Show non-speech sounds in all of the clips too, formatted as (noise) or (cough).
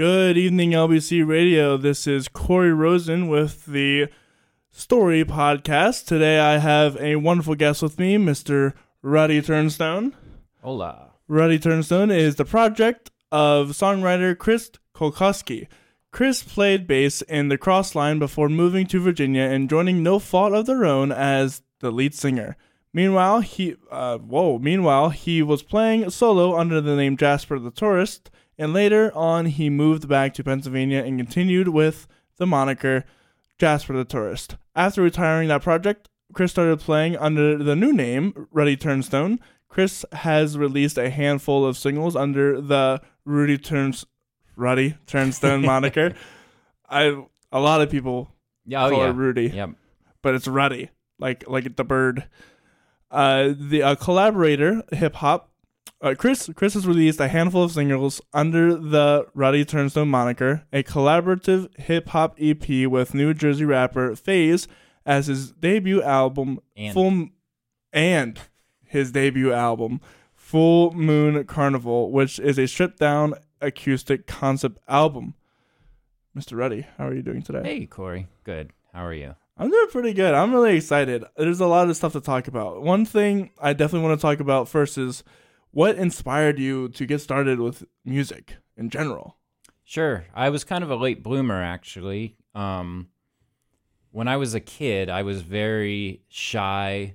Good evening, LBC Radio. This is Corey Rosen with the Story Podcast. Today I have a wonderful guest with me, Mr. Ruddy Turnstone. Hola. Ruddy Turnstone is the project of songwriter Chris Kulkusky. Chris played bass in the Crossline before moving to Virginia and joining No Fault of Their Own as the lead singer. Meanwhile, he uh, whoa. Meanwhile, he was playing solo under the name Jasper the Tourist, and later on he moved back to Pennsylvania and continued with the moniker Jasper the Tourist. After retiring that project, Chris started playing under the new name Ruddy Turnstone. Chris has released a handful of singles under the Rudy Turns Ruddy Turnstone moniker. (laughs) I a lot of people Yeah, oh call yeah. it Rudy Yep. but it's Ruddy, like like the bird. Uh, the uh, collaborator hip hop, uh, Chris Chris has released a handful of singles under the Ruddy Turnstone moniker, a collaborative hip hop EP with New Jersey rapper Phaze as his debut album And. Full and his debut album Full Moon Carnival, which is a stripped down acoustic concept album. Mr. Ruddy, how are you doing today? Hey, Corey. Good. How are you? I'm doing pretty good. I'm really excited. There's a lot of stuff to talk about. One thing I definitely want to talk about first is what inspired you to get started with music in general. Sure. I was kind of a late bloomer, actually. Um, when I was a kid, I was very shy,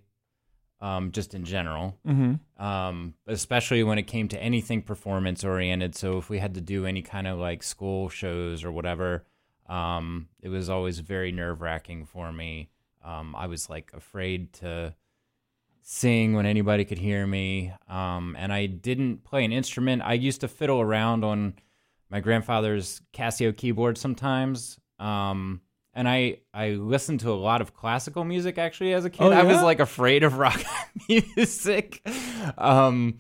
um, just in general, Mm-hmm. um, especially when it came to anything performance oriented. So if we had to do any kind of like school shows or whatever, um, it was always very nerve wracking for me. Um, I was like afraid to sing when anybody could hear me. Um, and I didn't play an instrument. I used to fiddle around on my grandfather's Casio keyboard sometimes. Um, and I, I listened to a lot of classical music actually as a kid. Oh, I was like afraid of rock (laughs) music. Um,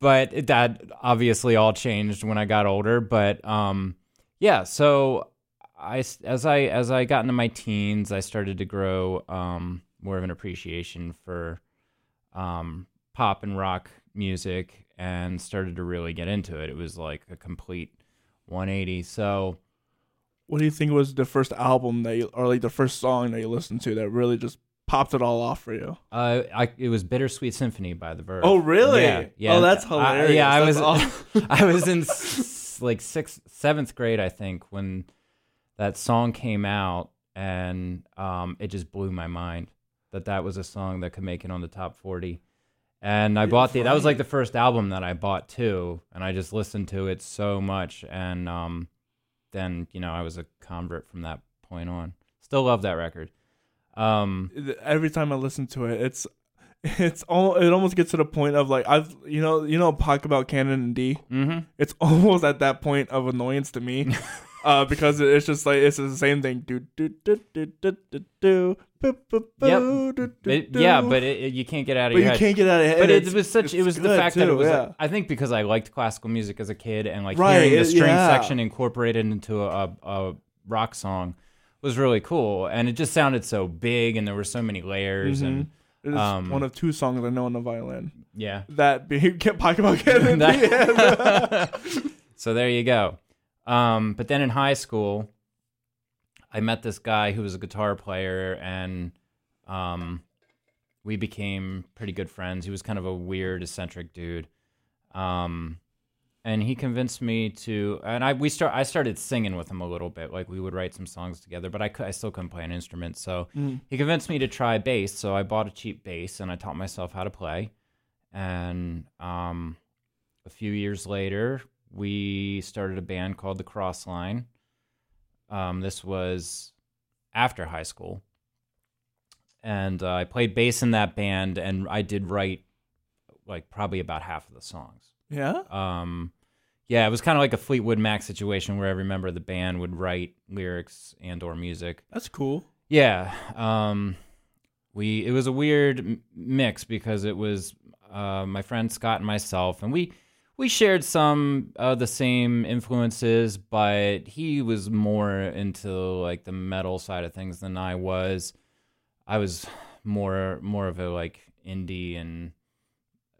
but it, that obviously all changed when I got older. But um, yeah, so I as I as I got into my teens, I started to grow um, more of an appreciation for um, pop and rock music, and started to really get into it. It was like a complete 180. So What do you think was the first album that you, or like the first song that you listened to that really just popped it all off for you? uh, I, it was "Bittersweet Symphony" by The Verve. Oh, really? Yeah, yeah. Oh, that's I- hilarious. yeah, I That's was. (laughs) I was in s- like sixth, seventh grade, I think, when that song came out, and um, it just blew my mind that that was a song that could make it on the top forty. And I bought the that was like the first album that I bought too, and I just listened to it so much, and um, then you know I was a convert from that point on. Still love that record. Um, Every time I listen to it, it's it's all it almost gets to the point of like I've you know you know talk about Canon in D. hmm it's (laughs) almost at that point of annoyance to me. (laughs) Uh, because it's just like it's the same thing. Do do do do do do do. Yep. do, It- do. yeah, but it, it- you can't get out of but your you head. can't get out of it. but it was such it was the fact that it was yeah. like, i think because i liked classical music as a kid and like Right, hearing the string yeah. section incorporated into a, a rock song was really cool and it just sounded so big and there were so many layers and It is um, one of two songs I know on the violin. yeah That being can't talk about Canon in D. That- (laughs) (laughs) so there you go um, but then in high school i met this guy who was a guitar player and um, we became pretty good friends. He was kind of a weird eccentric dude. Um, and he convinced me to and i we start i started singing with him a little bit. Like we would write some songs together but i, I still couldn't play an instrument. So Mm. he convinced me to try bass. So i bought a cheap bass and i taught myself how to play. And um, a few years later we started a band called the crossline um, this was after high school and uh, i played bass in that band and i did write like probably about half of the songs Yeah. um, yeah, it was kind of like a Fleetwood Mac situation where every member of the band would write lyrics and or music. That's cool. Yeah, um, we it was a weird m- mix because it was uh, my friend Scott and myself, and we we shared some of the same influences, but he was more into like the metal side of things than I was. I was more more of a like indie and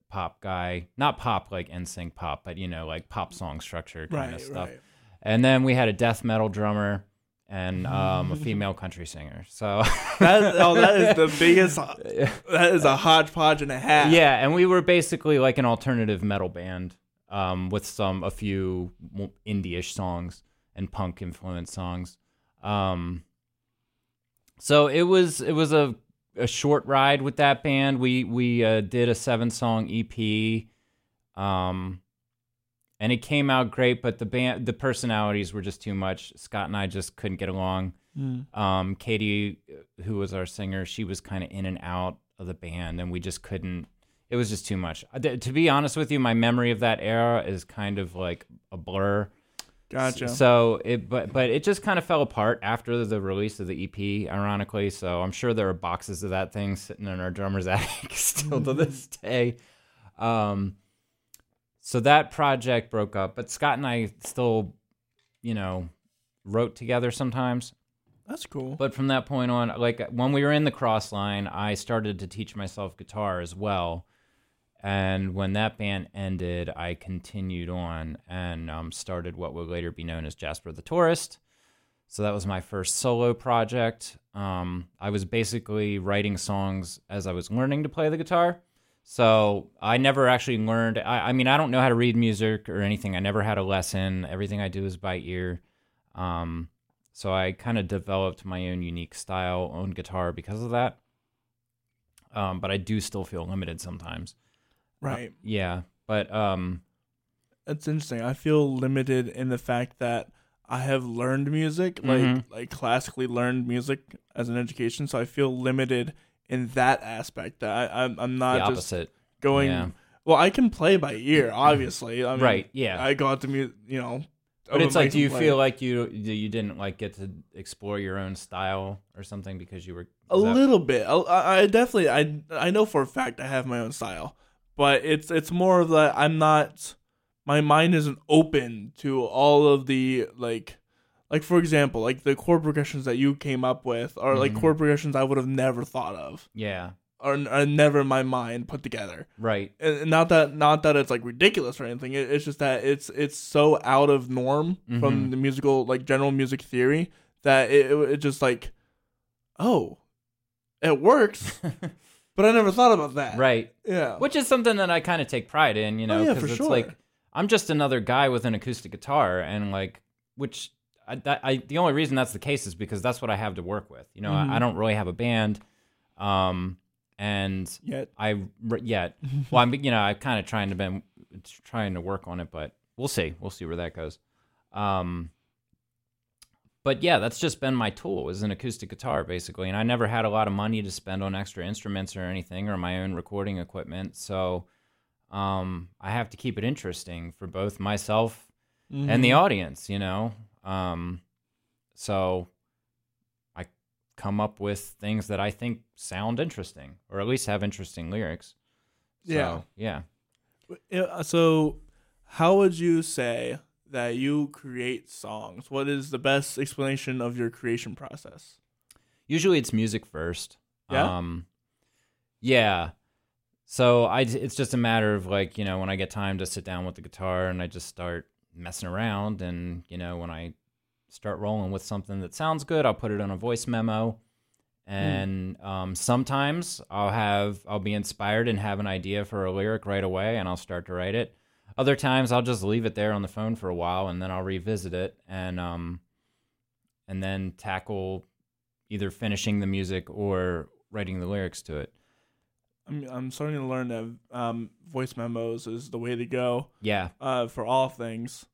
pop guy, not pop like NSYNC pop, but you know like pop song structure kind Right. of stuff. Right. And then we had a death metal drummer and um, a female country singer. So (laughs) That, oh, that is the biggest. (laughs) That is a hodgepodge and a half. yeah, and we were basically like an alternative metal band um, with some a few indie-ish songs and punk influenced songs. Um, so it was it was a a short ride with that band. We we uh, did a seven song EP, um, and it came out great. But the band the personalities were just too much. Scott and I just couldn't get along. Mm. Um, Katie, who was our singer, she was kind of in and out of the band, and we just couldn't. It was just too much. To be honest with you, my memory of that era is kind of like a blur. Gotcha. So it, but but it just kind of fell apart after the release of the EP, ironically. So I'm sure there are boxes of that thing sitting in our drummer's (laughs) attic still to this day. Um, so that project broke up, but Scott and I still, you know, wrote together sometimes. That's cool. But from that point on, like when we were in the Crossline, I started to teach myself guitar as well. And when that band ended, I continued on and um, started what would later be known as Jasper the Tourist. So that was my first solo project. Um, I was basically writing songs as I was learning to play the guitar. So I never actually learned. I, I mean, I don't know how to read music or anything. I never had a lesson. Everything I do is by ear. Um, so I kind of developed my own unique style on guitar because of that. Um, but I do still feel limited sometimes. Right. Yeah, but um, It's interesting. I feel limited in the fact that I have learned music, like Mhm. like classically learned music as an education. So I feel limited in that aspect. That I, I'm I'm the not just opposite. going. Yeah. Well, I can play by ear, (laughs) obviously. I mean, Right, yeah. I got to music, you know. But open it's like, do and you play. feel like you you didn't like get to explore your own style or something because you were a is that- little bit? I, I definitely I I know for a fact I have my own style, but it's it's more of that I'm not. My mind isn't open to all of the like. Like for example, like the chord progressions that you came up with are like Mhm. chord progressions I would have never thought of, Yeah, Are, or never in my mind put together. right. And not that not that it's like ridiculous or anything. It, it's just that it's it's so out of norm from Mhm. the musical like general music theory that it it, it just like, oh, it works, (laughs) but I never thought about that. right. Yeah. Which is something that I kind of take pride in, you know, Oh, yeah, it's sure. like I'm just another guy with an acoustic guitar, and like, which I, that, I the only reason that's the case is because that's what I have to work with. You know, Mhm. I, I don't really have a band, um, and Yet. I yet. (laughs) Well, I'm you know I'm kind of trying to been trying to work on it, but we'll see. We'll see where that goes. Um, but yeah, that's just been my tool is an acoustic guitar basically, and I never had a lot of money to spend on extra instruments or anything or my own recording equipment, so um, I have to keep it interesting for both myself and the Mhm. audience. You know, um, so I come up with things that I think sound interesting, or at least have interesting lyrics. So, yeah. Yeah, So, how would you say that you create songs? What is the best explanation of your creation process? Usually it's music first. Yeah? Um, yeah. So I, it's just a matter of like, you know, when I get time to sit down with the guitar and I just start messing around and, you know, when I start rolling with something that sounds good, I'll put it on a voice memo. And um, sometimes I'll have, I'll be inspired and have an idea for a lyric right away and I'll start to write it. Other times I'll just leave it there on the phone for a while and then I'll revisit it and, um, and then tackle either finishing the music or writing the lyrics to it. I'm I'm starting to learn that um, voice memos is the way to go Yeah. uh, for all things.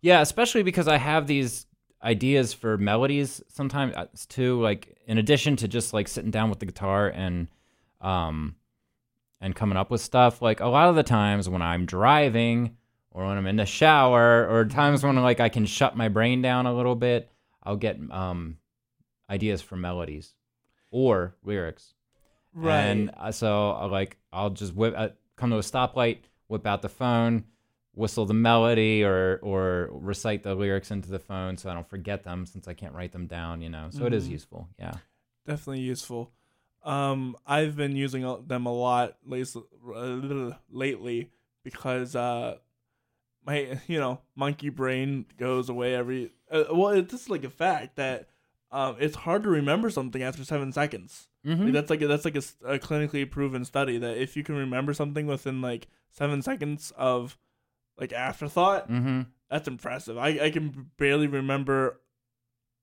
Yeah, especially because I have these ideas for melodies sometimes uh, too like in addition to just like sitting down with the guitar and um and coming up with stuff like a lot of the times when I'm driving or when I'm in the shower or times when like I can shut my brain down a little bit, I'll get um ideas for melodies or lyrics. Right. And uh, so like I'll just whip uh, come to a stoplight, whip out the phone, whistle the melody or or recite the lyrics into the phone so I don't forget them since I can't write them down, you know. So it is Mhm. useful. Yeah. Definitely useful. Um, I've been using them a lot lately, lately because uh, my you know monkey brain goes away every. Uh, well, it's just like a fact that um, it's hard to remember something after seven seconds. Mm-hmm. Like, that's like a, that's like a, a clinically proven study that if you can remember something within like seven seconds of like afterthought, mm-hmm. that's impressive. I I can barely remember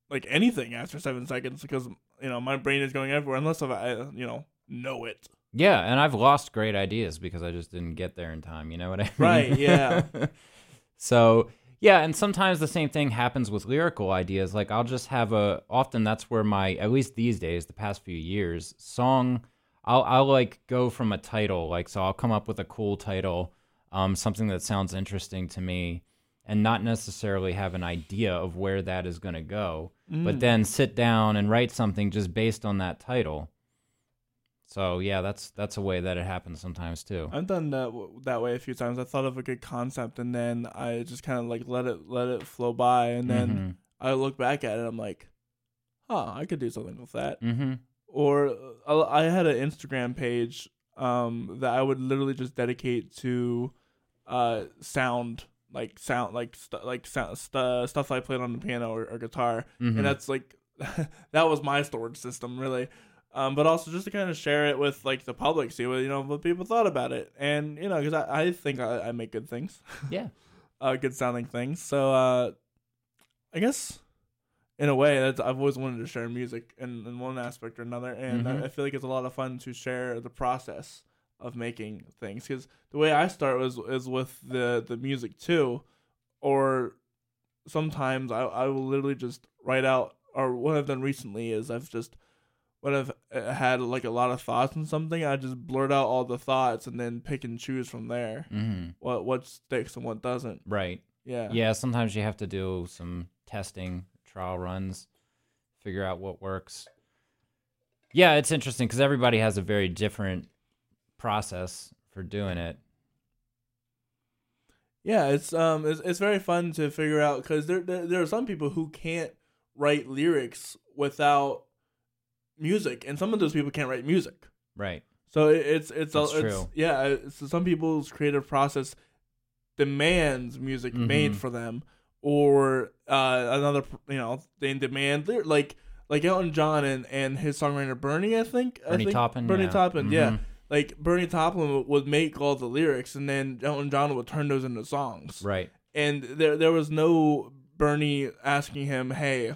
like anything after seven seconds because you know my brain is going everywhere unless if I you know know it. Yeah, and I've lost great ideas because I just didn't get there in time. You know what I mean? Right, yeah. (laughs) so yeah, and sometimes the same thing happens with lyrical ideas. Like I'll just have a. Often that's where my, at least these days, the past few years, song. I'll I'll like go from a title. Like so, I'll come up with a cool title, um, something that sounds interesting to me, and not necessarily have an idea of where that is going to go. But then sit down and write something just based on that title. So yeah, that's that's a way that it happens sometimes too. I've done that w- that way a few times. I thought of a good concept and then I just kind of like let it let it flow by and then Mhm. I look back at it. I'm like, huh, I could do something with that. Mm-hmm. Or uh, I had an Instagram page um, that I would literally just dedicate to uh, sound, like sound, like st- like sound, st- stuff I played on the piano or, or guitar, Mhm. and that's like (laughs) that was my storage system really. Um, but also just to kind of share it with like the public, see what you know what people thought about it, and you know because I, I think I, I make good things, (laughs) yeah. uh, good sounding things. So uh, I guess in a way that's I've always wanted to share music in, in one aspect or another, and Mhm. I, I feel like it's a lot of fun to share the process of making things because the way I start was is with the the music too, or sometimes I I will literally just write out or what I've done recently is I've just when I've uh, had like a lot of thoughts on something I just blurt out all the thoughts and then pick and choose from there Mm-hmm. what what sticks and what doesn't Right. yeah Yeah. Sometimes you have to do some testing, trial runs, figure out what works. Yeah, it's interesting because everybody has a very different process for doing it. Yeah, it's um, it's, it's very fun to figure out because there, there there are some people who can't write lyrics without music, and some of those people can't write music. Right. So it, it's it's a, That's it's true. yeah. It's, some people's creative process demands music made Mhm. for them, or uh, another you know they demand like like Elton John and, and his songwriter Bernie. I think I Bernie think, Taupin. Bernie yeah. Taupin, yeah. Like Bernie Taupin would- make all the lyrics, and then Elton John would turn those into songs Right. and there there was no Bernie asking him, "Hey,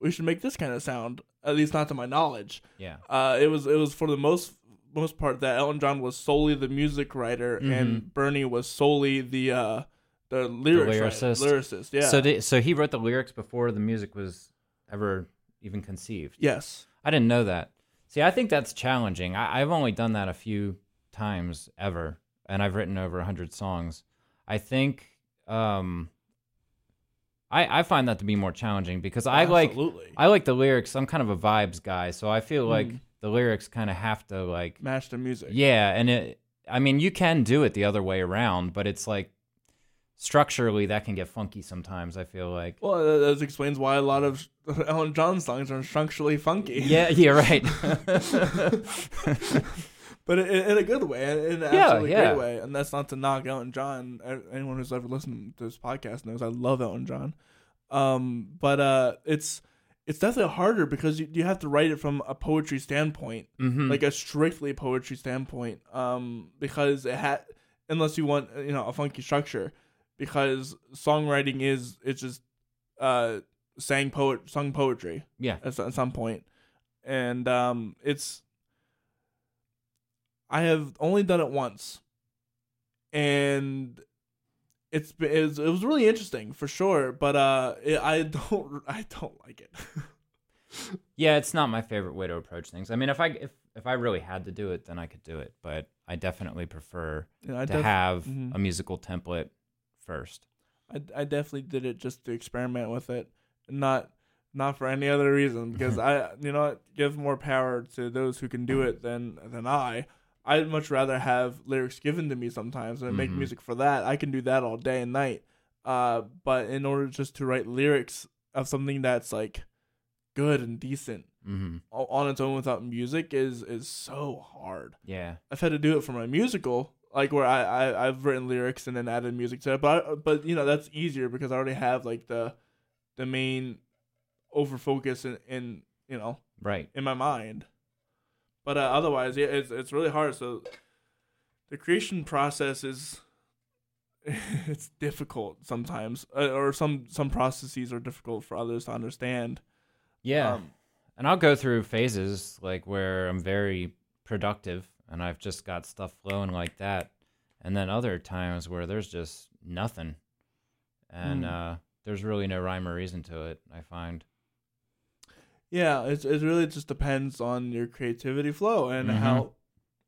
we should make this kind of sound." At least not to my knowledge. Yeah. Uh, it was it was for the most most part that Elton John was solely the music writer and Bernie was solely the uh, the lyrics writer- lyricist. lyricist. Yeah. So so he wrote the lyrics before the music was ever even conceived. yes. I didn't know that. See, I think that's challenging. I, I've only done that a few times ever, and I've written over hundred songs. I think um, I I find that to be more challenging because I like I like the lyrics. I'm kind of a vibes guy, so I feel like Mm. the lyrics kind of have to like match the music. yeah, and it. I mean, you can do it the other way around, but it's like structurally that can get funky sometimes. I feel like. Well, that, that explains why a lot of (laughs) Elton John songs are structurally funky. Yeah, yeah, right. (laughs) but in, in a good way, in in an Yeah, absolutely yeah. great way. And that's not to knock Elton John. Anyone who's ever listened to this podcast knows I love Elton John. Um, but uh, it's it's definitely harder because you, you have to write it from a poetry standpoint, Mhm. like a strictly poetry standpoint. Um, because it had unless you want you know a funky structure, because songwriting is it's just uh sang poet sung poetry yeah, at, at some point, and um, it's. I have only done it once, and it's it was, it was really interesting for sure. But uh, it, I (laughs) don't I don't like it. (laughs) yeah. It's not my favorite way to approach things. I mean, if I if if I really had to do it, then I could do it. But I definitely prefer know, I to def- have mhm. a musical template first. I, I definitely did it just to experiment with it, not not for any other reason. (laughs) Because I, you know, give more power to those who can do it than than I. I'd much rather have lyrics given to me sometimes and make Mhm. music for that. I can do that all day and night. Uh, but in order just to write lyrics of something that's like good and decent hmm on its own without music is is so hard. Yeah. I've had to do it for my musical like where I, I I've written lyrics and then added music to it. But I, but you know that's easier because I already have like the the main over focus in, in you know Right. in my mind. But uh, otherwise, yeah, it's it's really hard. So the creation process is (laughs) it's difficult sometimes, uh, or some some processes are difficult for others to understand. Yeah. Um, and I'll go through phases like where I'm very productive and I've just got stuff flowing like that. And then other times where there's just nothing. And Mm. uh there's really no rhyme or reason to it, I find. yeah, it's it really just depends on your creativity flow and Mhm. how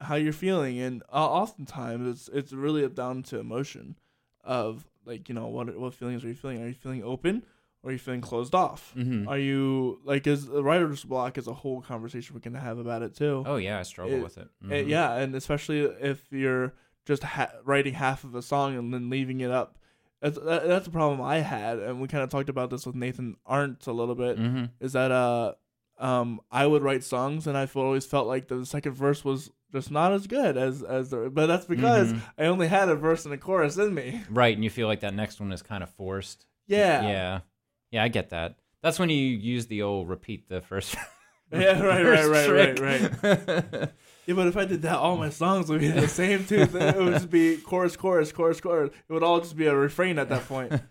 how you're feeling, and uh, oftentimes it's it's really down to emotion of like you know what what feelings are you feeling? Are you feeling open? Or are you feeling closed off? Mm-hmm. Are you like is the writer's block is a whole conversation we can have about it too. Oh yeah, I struggle It- with it. Uh, Mhm. yeah, and especially if you're just ha- writing half of a song and then leaving it up. That's that's a problem I had, and we kind of talked about this with Nathan Arndt a little bit. Mhm. Is that uh, um, I would write songs, and I always felt like the second verse was just not as good as as the. But that's because Mhm. I only had a verse and a chorus in me. Right, and you feel like that next one is kind of forced. Yeah, Yeah. Yeah, I get that. That's when you use the old repeat the first (laughs) Yeah, right, first right, right, trick. right, (laughs) Yeah, but if I did that, all my songs would be the same too. It would just be chorus, chorus, chorus, chorus. It would all just be a refrain at that point. (laughs)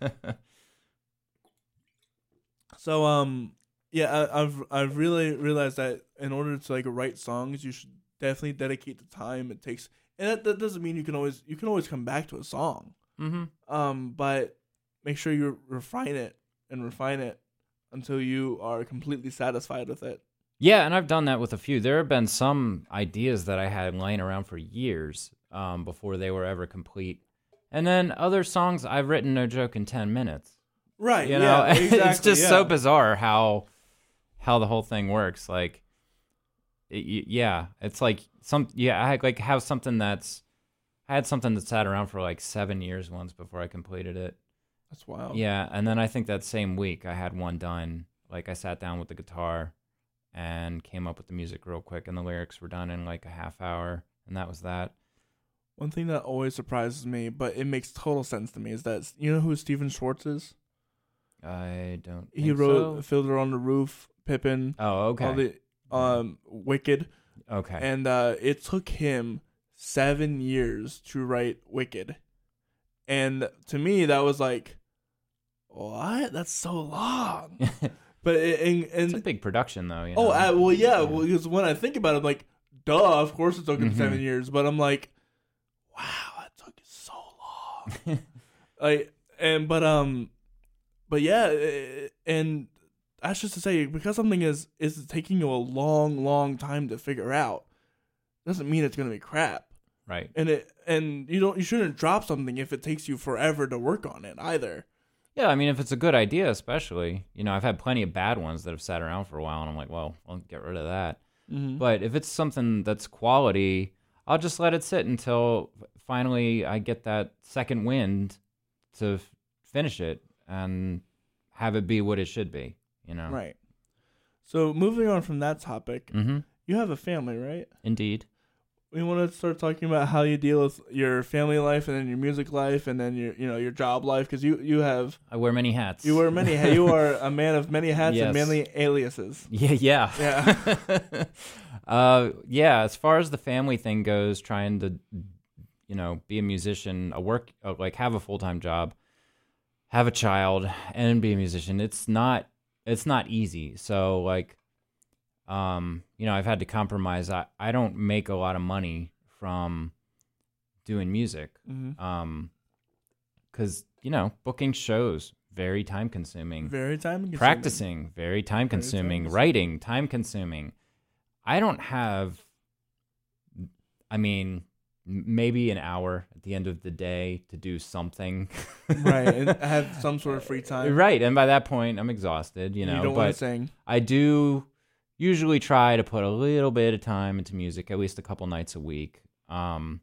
So um yeah, I, I've I've really realized that in order to like write songs, you should definitely dedicate the time it takes. And that, that doesn't mean you can always you can always come back to a song. hmm Um, but make sure you refine it and refine it until you are completely satisfied with it. Yeah, and I've done that with a few. There have been some ideas that I had laying around for years um, before they were ever complete. And then other songs I've written, no joke, in 10 minutes. Right. You know, (laughs) yeah, exactly, it's just so bizarre how how the whole thing works. Like, it, yeah, it's like some yeah, I like have something that's I had something that sat around for like seven years once before I completed it. That's wild. Yeah, and then I think that same week I had one done. Like I sat down with the guitar and came up with the music real quick, and the lyrics were done in like a half hour, and that was that. One thing that always surprises me, but it makes total sense to me, is that you know who Stephen Schwartz is? I don't. He wrote so. Fiddler on the Roof, Pippin, Oh, okay. all the um Wicked, okay. and uh, it took him seven years to write Wicked, and to me that was like, what? That's so long. (laughs) But it, and, it's a big production, though. You oh, know? uh, well, yeah, well, because when I think about it, I'm like, duh, of course it took him Mhm. seven years. But I'm like, wow, that took so long. (laughs) like and but um but yeah and that's just to say because something is is taking you a long long time to figure out doesn't mean it's gonna be crap right. and it and you don't you shouldn't drop something if it takes you forever to work on it either Yeah, I mean, if it's a good idea, especially, you know, I've had plenty of bad ones that have sat around for a while, and I'm like, well, I'll get rid of that. mm-hmm. But if it's something that's quality, I'll just let it sit until finally I get that second wind to f- finish it and have it be what it should be. You know, right so moving on from that topic Mm-hmm. you have a family right Indeed. We want to start talking about how you deal with your family life and then your music life and then your you know your job life because you you have I wear many hats. You wear many. you (laughs) are a man of many hats Yes. and many aliases. Yeah, yeah. Yeah. (laughs) uh, yeah. As far as the family thing goes, trying to, you know, be a musician, a work, uh, like have a full time job, have a child, and be a musician. It's not. It's not easy. So like, um, you know, I've had to compromise. I I don't make a lot of money from doing music. Mm-hmm. Um, because you know, booking shows very time consuming Very time consuming. practicing very time consuming writing time consuming i don't have i mean maybe an hour at the end of the day to do something right, and (laughs) have some sort of free time. right and by that point i'm exhausted you know don't want but to sing. i do usually try to put a little bit of time into music at least a couple nights a week um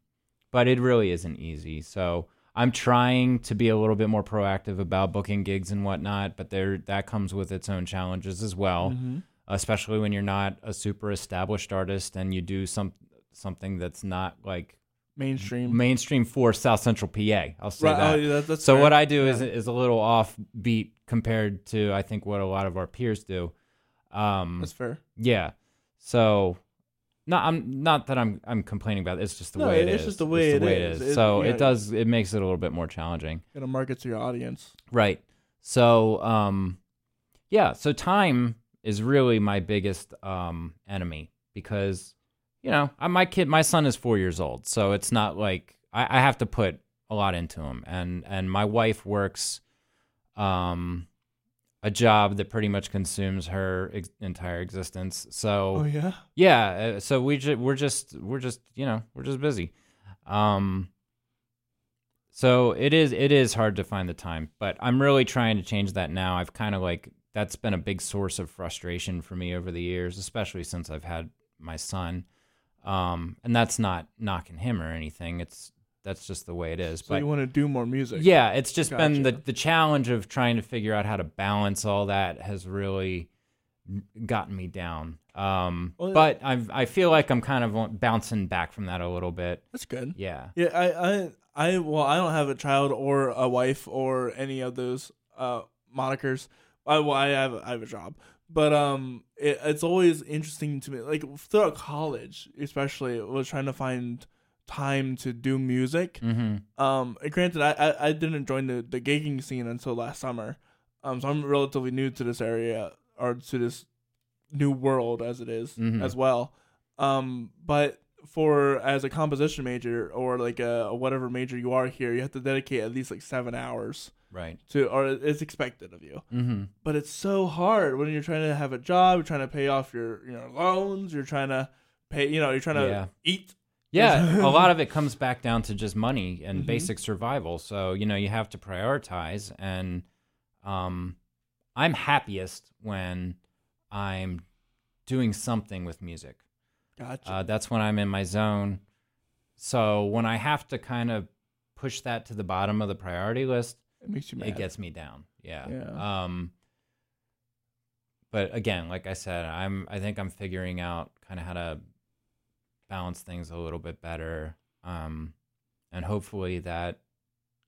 but it really isn't easy so i'm trying to be a little bit more proactive about booking gigs and whatnot but there that comes with its own challenges as well Mhm. especially when you're not a super established artist and you do some something that's not like mainstream. mainstream for South Central PA. I'll say Right, that. oh, yeah, that- that's so fair. what I do Yeah. is is a little offbeat compared to I think what a lot of our peers do. Um, That's fair. yeah. So, not I'm not that I'm I'm complaining about it. It's just the No, way it it's is. just the way It's it is. It- so yeah. it does it makes it a little bit more challenging. Gotta market to your audience. Right. So, um, yeah. So time is really my biggest um, enemy because, you know, I- my kid, my son is four years old, so it's not like I, I have to put a lot into him, and and my wife works, um, a job that pretty much consumes her ex- entire existence. So Oh yeah. yeah, uh, so we ju- we're just we're just you know we're just busy. Um, so it is it is hard to find the time, but I'm really trying to change that now. I've kind of like that's been a big source of frustration for me over the years, especially since I've had my son. Um, and that's not knocking him or anything. It's that's just the way it is. So but you want to do more music? yeah, it's just been the the challenge of trying to figure out how to balance all that has really gotten me down. Um, Well, but I I feel like I'm kind of bouncing back from that a little bit. that's good. Yeah. Yeah, I, I, I, well, I don't have a child or a wife or any of those uh monikers. I, well, I have, I have a job, but um, it, it's always interesting to me. Like throughout college, especially, was trying to find time to do music. Mm-hmm. Um, granted, I, I, I didn't join the, the gigging scene until last summer. Um, so I'm relatively new to this area or to this new world as it is Mhm. as well. Um, but for as a composition major or like a, whatever major you are here, you have to dedicate at least like seven hours Right. to, or it's expected of you. Mm-hmm. But it's so hard when you're trying to have a job, you're trying to pay off your you know loans, you're trying to pay, you know, you're trying to Yeah. eat. Yeah, (laughs) a lot of it comes back down to just money and Mhm. basic survival. So you know you have to prioritize, and um, I'm happiest when I'm doing something with music. Gotcha. Uh, that's when I'm in my zone. So when I have to kind of push that to the bottom of the priority list, it makes you mad. it gets me down. Yeah. Yeah. Um. But again, like I said, I'm. I think I'm figuring out kind of how to balance things a little bit better. Um, and hopefully that,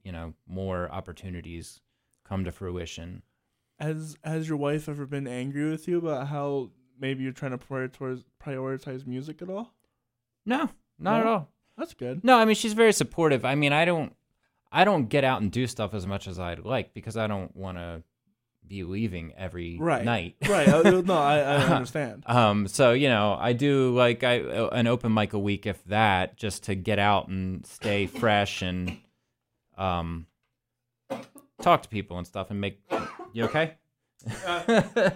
you know, more opportunities come to fruition. Has Has your wife ever been angry with you about how maybe you're trying to prioritize prioritize music at all? No, not at all. That's good. No, I mean she's very supportive. I mean, I don't I don't get out and do stuff as much as I'd like because I don't want to be leaving every Right. night. (laughs) Right. uh, no, I, I (laughs) understand. Um, so you know, I do like I an open mic a week, if that, just to get out and stay (coughs) fresh and um talk to people and stuff and make you okay?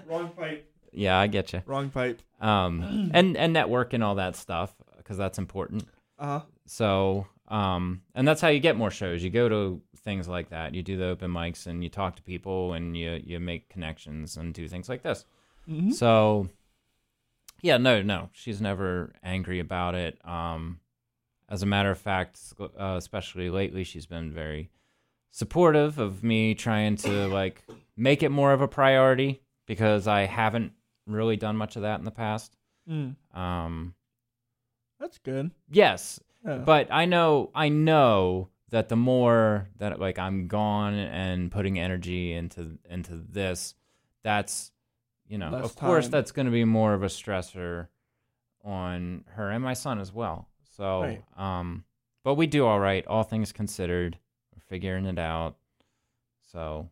Wrong (laughs) pipe. Yeah, I get you. Wrong pipe. Um, and and network and all that stuff because that's important. Uh huh. So, um, and that's how you get more shows. You go to things like that. You do the open mics and you talk to people and you you make connections and do things like this. hmm So, yeah, no, no, she's never angry about it. Um, as a matter of fact, uh, especially lately, she's been very supportive of me trying to like make it more of a priority because I haven't really done much of that in the past. Mm. Um, That's good. yes, Yeah. but I know I know that the more that like I'm gone and putting energy into into this, that's you know, Less of course time. that's going to be more of a stressor on her and my son as well. So, Right. um but we do all right, all things considered. We're figuring it out. So,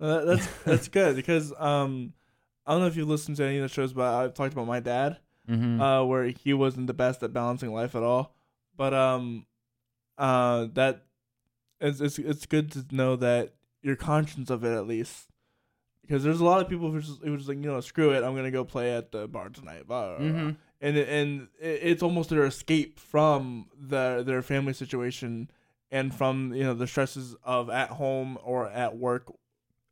Uh, that's (laughs) that's good because um, I don't know if you listened to any of the shows, but I've talked about my dad, mhm. uh, where he wasn't the best at balancing life at all. But um, uh, that it's it's it's good to know that you're conscious of it at least. Because there's a lot of people who just, who just like you know screw it I'm gonna go play at the bar tonight blah, blah, blah. Mhm. and and it's almost their escape from the their family situation and from you know the stresses of at home or at work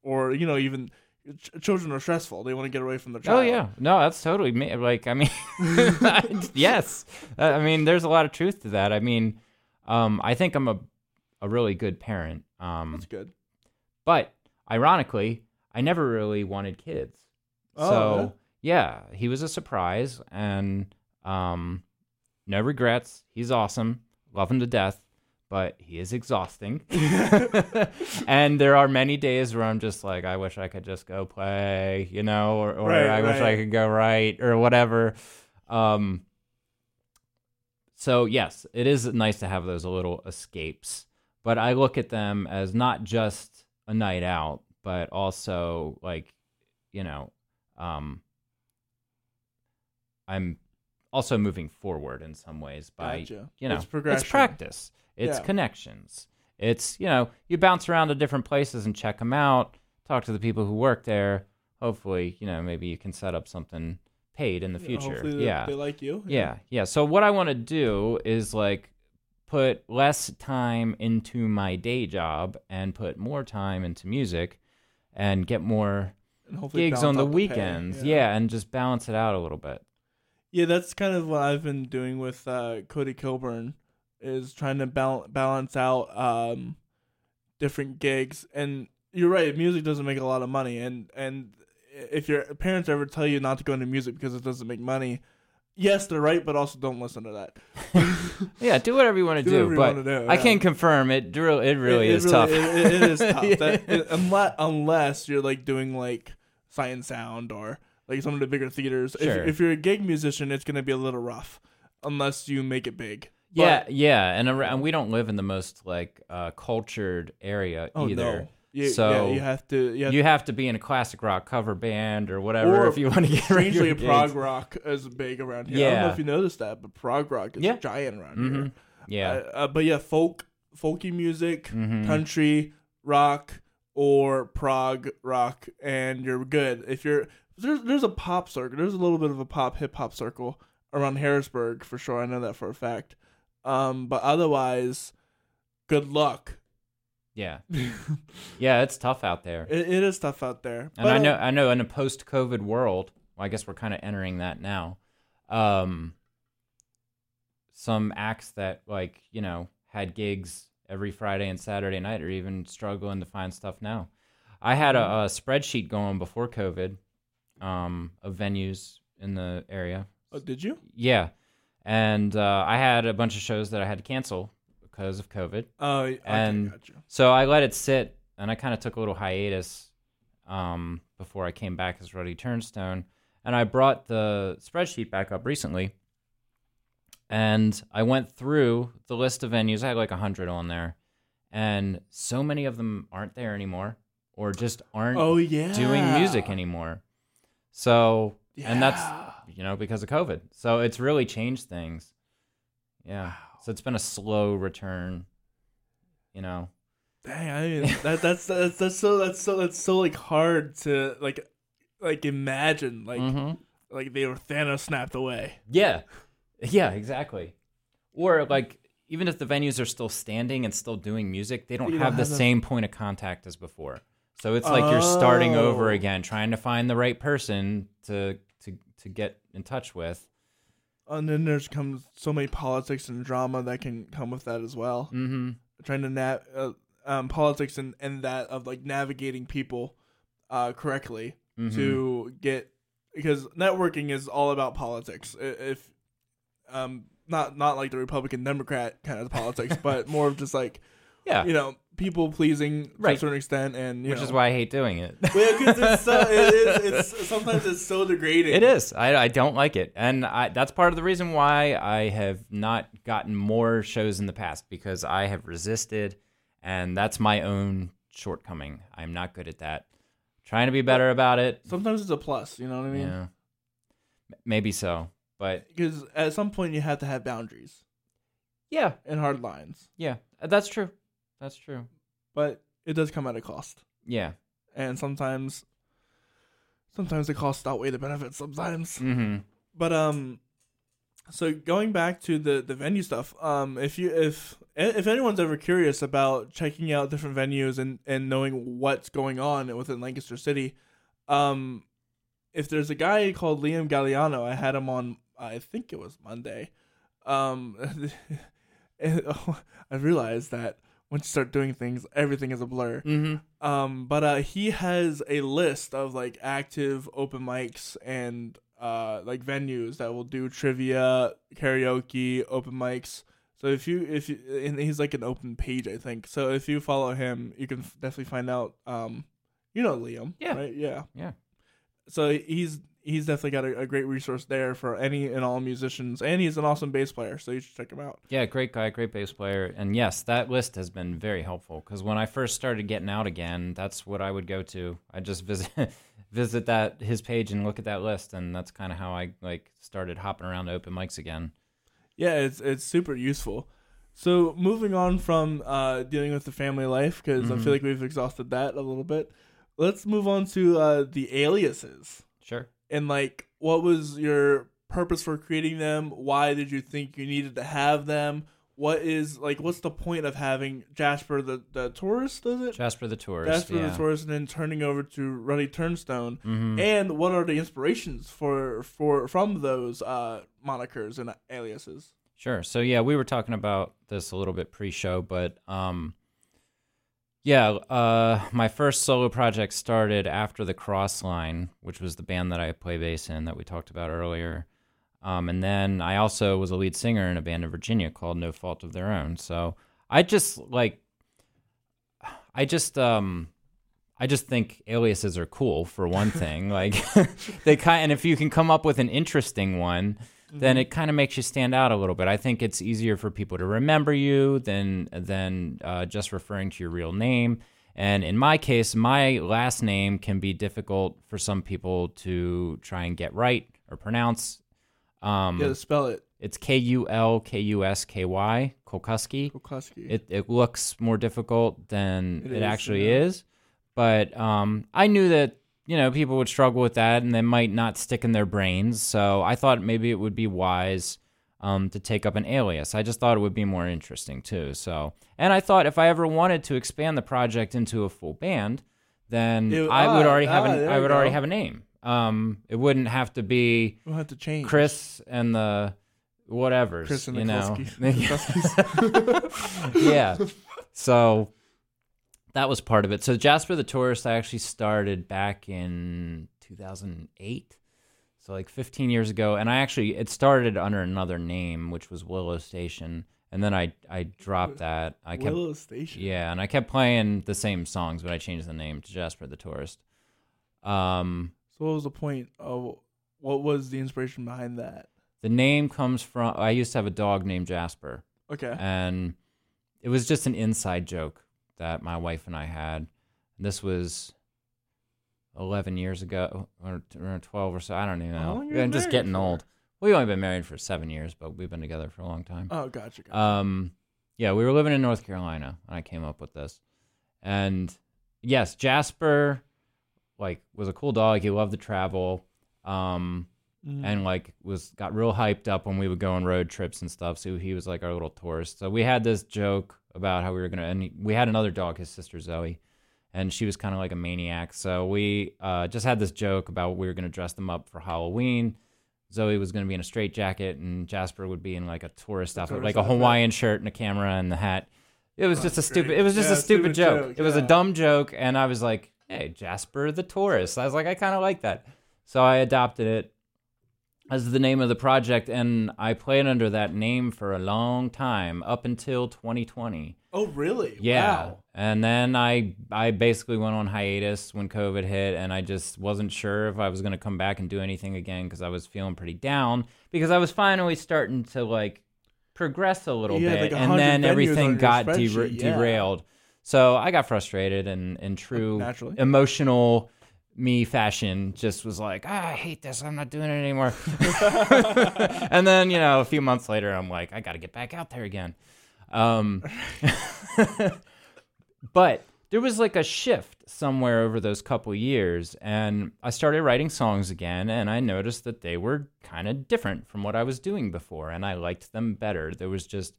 or you know even ch- children are stressful they want to get away from their child Oh yeah, no, that's totally me. Like, I mean, (laughs) (laughs) yes, Uh, I mean, there's a lot of truth to that. I mean, um, I think I'm a a really good parent. Um, that's good but ironically, I never really wanted kids. Oh, so yeah, he was a surprise, and um, no regrets. He's awesome. love him to death, but he is exhausting. (laughs) and there are many days where I'm just like, I wish I could just go play, you know, or, or Right, I wish I could go write or whatever. Um, so yes, it is nice to have those little escapes, but I look at them as not just a night out, but also like, you know, um, I'm also moving forward in some ways by Gotcha. you know It's progression. practice it's Yeah. connections. It's you know you bounce around to different places and check them out talk to the people who work there. Hopefully you know maybe you can set up something paid in the future. Hopefully they, yeah. they like you. yeah. Yeah so what i want to do is like put less time into my day job and put more time into music and get more And gigs on the out pay, weekends. yeah and just balance it out a little bit. Yeah, that's kind of what I've been doing with uh, Cody Kilburn, is trying to bal- balance out um, different gigs. And you're right, music doesn't make a lot of money. And and if your parents ever tell you not to go into music because it doesn't make money, yes, they're right, but also don't listen to that. (laughs) yeah do whatever you want to (laughs) Do do, whatever you but wanna do, i yeah. can confirm it it really It- it is tough (laughs) It, it- is tough. Yeah. That, unless unless you're like doing like Sight & Sound or like some of the bigger theaters. Sure. If, if you're a gig musician, it's gonna be a little rough unless you make it big. Yeah, But- yeah, and, ar- and we don't live in the most like uh, cultured area Oh either. no. You, So, yeah, you have to. You have You have to be in a classic rock cover band or whatever Or if you want to get strangely, prog rock is big around here. Yeah. I don't know if you noticed that, but prog rock is Yeah. giant around Mhm. here. Yeah, Uh, uh, but yeah, folk, folky music, Mhm. country, rock, or prog rock, and you're good. If you're there's there's a pop circle. There's a little bit of a pop hip hop circle around Harrisburg for sure. I know that for a fact. Um, but otherwise, good luck. yeah, (laughs) yeah. It's tough out there, It, it is tough out there. and But, I know, I know, in a post-COVID world, well, I guess we're kind of entering that now. Um, some acts that like you know had gigs every Friday and Saturday night are even struggling to find stuff now. I had a, a spreadsheet going before COVID um, of venues in the area. oh, did you? Yeah, and uh, I had a bunch of shows that I had to cancel because of COVID. Oh, okay, And- gotcha. So I let it sit, and I kind of took a little hiatus um, before I came back as Ruddy Turnstone. And I brought the spreadsheet back up recently, and I went through the list of venues. I had like a hundred on there, and so many of them aren't there anymore, or just aren't Oh yeah, doing music anymore. So, and that's you know because of COVID. So it's really changed things. Yeah. So it's been a slow return. You know. Dang, I mean that that's that's that's so that's so that's so like hard to like like imagine like Mhm. like they were Thanos snapped away. Yeah. Yeah, exactly. Or like even if the venues are still standing and still doing music, they don't have the have the- same point of contact as before. So it's like you're starting over Oh. again, trying to find the right person to to to get in touch with. And then there's comes so many politics and drama that can come with that as well. Mm-hmm. Trying to nav uh, um politics and and that of like navigating people uh correctly Mm-hmm. to get because networking is all about politics. If um not not like the Republican Democrat kind of politics, (laughs) but more of just like Yeah. you know people pleasing right. to a certain extent, and Which know. is why I hate doing it. Well, because it's so it is (laughs) it's sometimes it's so degrading. It is. I, I don't like it, and I, that's part of the reason why I have not gotten more shows in the past because I have resisted, and that's my own shortcoming. I'm not good at that. Trying to be better about it. Sometimes it's a plus. You know what I mean? Yeah, maybe so, but Because at some point you have to have boundaries yeah, and hard lines, yeah, that's true. That's true. but it does come at a cost, Yeah. and sometimes sometimes the costs outweigh the benefits. Sometimes. Mm-hmm. But um, so going back to the the venue stuff, um, if you if if anyone's ever curious about checking out different venues and and knowing what's going on within Lancaster City, um, if there's a guy called Liam Galliano, I had him on. I think it was Monday. Um, (laughs) I realized that once you start doing things, everything is a blur. Mm-hmm. Um, but uh, he has a list of like active open mics and uh like venues that will do trivia, karaoke, open mics. So if you if you and he's like an open page, I think. So if you follow him, you can f- definitely find out. Um, you know Liam, Yeah. right? Yeah, Yeah. So he's he's definitely got a, a great resource there for any and all musicians, and he's an awesome bass player. So you should check him out. Yeah, great guy, great bass player. And yes, that list has been very helpful because when I first started getting out again, that's what I would go to. I just visit (laughs) visit that his page and look at that list, and that's kind of how I like started hopping around to open mics again. Yeah, it's it's super useful. So moving on from uh, dealing with the family life, because I Mhm. feel like we've exhausted that a little bit. Let's move on to uh, the aliases Sure. And like what was your purpose for creating them? Why did you think you needed to have them? What is like what's the point of having Jasper the the tourist? Does it Jasper the tourist. Jasper yeah. the tourist, and then turning over to Ruddy Turnstone? Mhm. And what are the inspirations for for from those uh, monikers and aliases? Sure. So yeah, we were talking about this a little bit pre-show, but um, yeah, uh, my first solo project started after the Crossline, which was the band that I play bass in that we talked about earlier. Um, and then I also was a lead singer in a band in Virginia called No Fault of Their Own. So I just like, I just um, I just think aliases are cool for one thing. (laughs) like (laughs) they kind, and if you can come up with an interesting one then it kind of makes you stand out a little bit. I think it's easier for people to remember you than than uh, just referring to your real name. And in my case, my last name can be difficult for some people to try and get right or pronounce. Um, Yeah, spell it. It's K U L K U S K Y, Kulkusky. Kokoski. It it looks more difficult than It it, is, actually yeah. is. But um, I knew that you know people would struggle with that and they might not stick in their brains. So I thought maybe it would be wise um, to take up an alias. I just thought it would be more interesting too. So and I thought if I ever wanted to expand the project into a full band, then It- I would ah, already have ah, an, I you would already have a name. Um, it wouldn't have to be we'll have to change. Chris and the whatever. Chris and the you know. (laughs) (laughs) Yeah. So that was part of it. So Jasper the Tourist, I actually started back in 2008. So like 15 years ago, and I actually it started under another name, which was Willow Station, and then I I dropped that. I kept Willow Station. yeah, and I kept playing the same songs, but I changed the name to Jasper the Tourist. Um, So what was the point of what was the inspiration behind that? the name comes from I used to have a dog named Jasper. Okay. and it was just an inside joke that my wife and I had. This was eleven years ago, or, or twelve or so. I don't even know. I'm just married getting old. We've only been married for seven years, but we've been together for a long time. Oh, gotcha. gotcha. Um, yeah, we were living in North Carolina when I came up with this, and yes, Jasper, like, was a cool dog. He loved to travel. Um, Mhm. and like was got real hyped up when we would go on road trips and stuff. So he was like our little tourist. So we had this joke about how we were gonna, and we had another dog, his sister Zoe, and she was kind of like a maniac. So we uh, just had this joke about we were gonna dress them up for Halloween. Zoe was gonna be in a straight jacket, and Jasper would be in like a tourist outfit, tourist like a outfit. Hawaiian shirt and a camera and the hat. It was just a stupid. great. It was just Yeah, a stupid, stupid joke. joke, It was a dumb joke, and I was like, "Hey, Jasper the tourist." I was like, I kind of like that, so I adopted it as the name of the project, and I played under that name for a long time up until 2020. oh, really? Yeah, Wow. and then I I basically went on hiatus when COVID hit, and I just wasn't sure if I was going to come back and do anything again because I was feeling pretty down because I was finally starting to like progress a little had, bit, like, and then everything got dera- yeah. derailed. So I got frustrated and in true Naturally. emotional me fashion just was like, ah, I hate this. I'm not doing it anymore. (laughs) and then, you know, a few months later, I'm like, I got to get back out there again. Um, (laughs) but there was like a shift somewhere over those couple years, and I started writing songs again, and I noticed that they were kind of different from what I was doing before, and I liked them better. There was just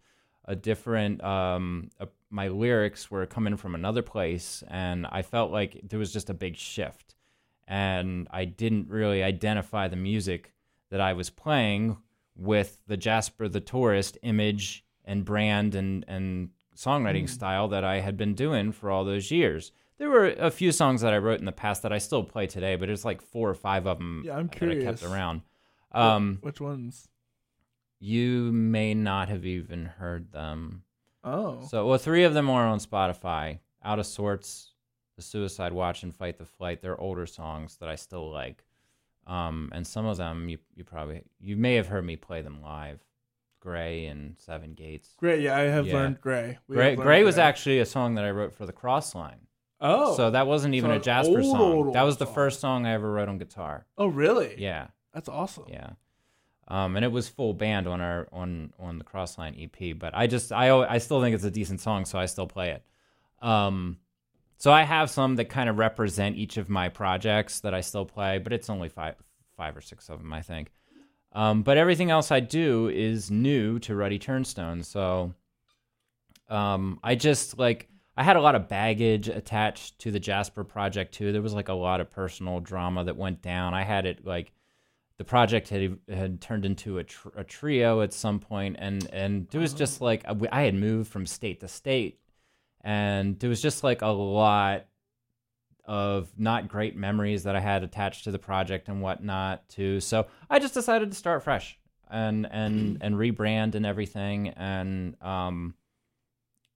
a different um uh, my lyrics were coming from another place and i felt like there was just a big shift and i didn't really identify the music that i was playing with the jasper the tourist image and brand and and songwriting Mm. style that i had been doing for all those years there were a few songs that i wrote in the past that i still play today but it's like four or five of them Yeah, I'm that i kept around um Which ones? you may not have even heard them. Oh. So, well, three of them are on Spotify. Out of Sorts, The Suicide Watch, and Fight the Flight. They're older songs that I still like. Um, and some of them you you probably you may have heard me play them live. Gray and Seven Gates. Gray, yeah, I have Yeah. learned Gray. We Gray, learned Gray was actually a song that I wrote for the Crossline. Oh. So that wasn't even So a Jasper old, song. old, that was the song. first song I ever wrote on guitar. oh, really? Yeah, That's awesome. yeah. Um, and it was full band on our on on the Crossline EP. But I just I I still think it's a decent song, so I still play it. Um, so I have some that kind of represent each of my projects that I still play, but it's only five five or six of them, I think. Um, but everything else I do is new to Ruddy Turnstone. So um, I just like I had a lot of baggage attached to the Jasper project too. There was like a lot of personal drama that went down. I had it like the project had had turned into a, tr- a trio at some point, and and it was just like I had moved from state to state, and there was just like a lot of not great memories that I had attached to the project and whatnot too. So I just decided to start fresh and and and rebrand and everything. And um,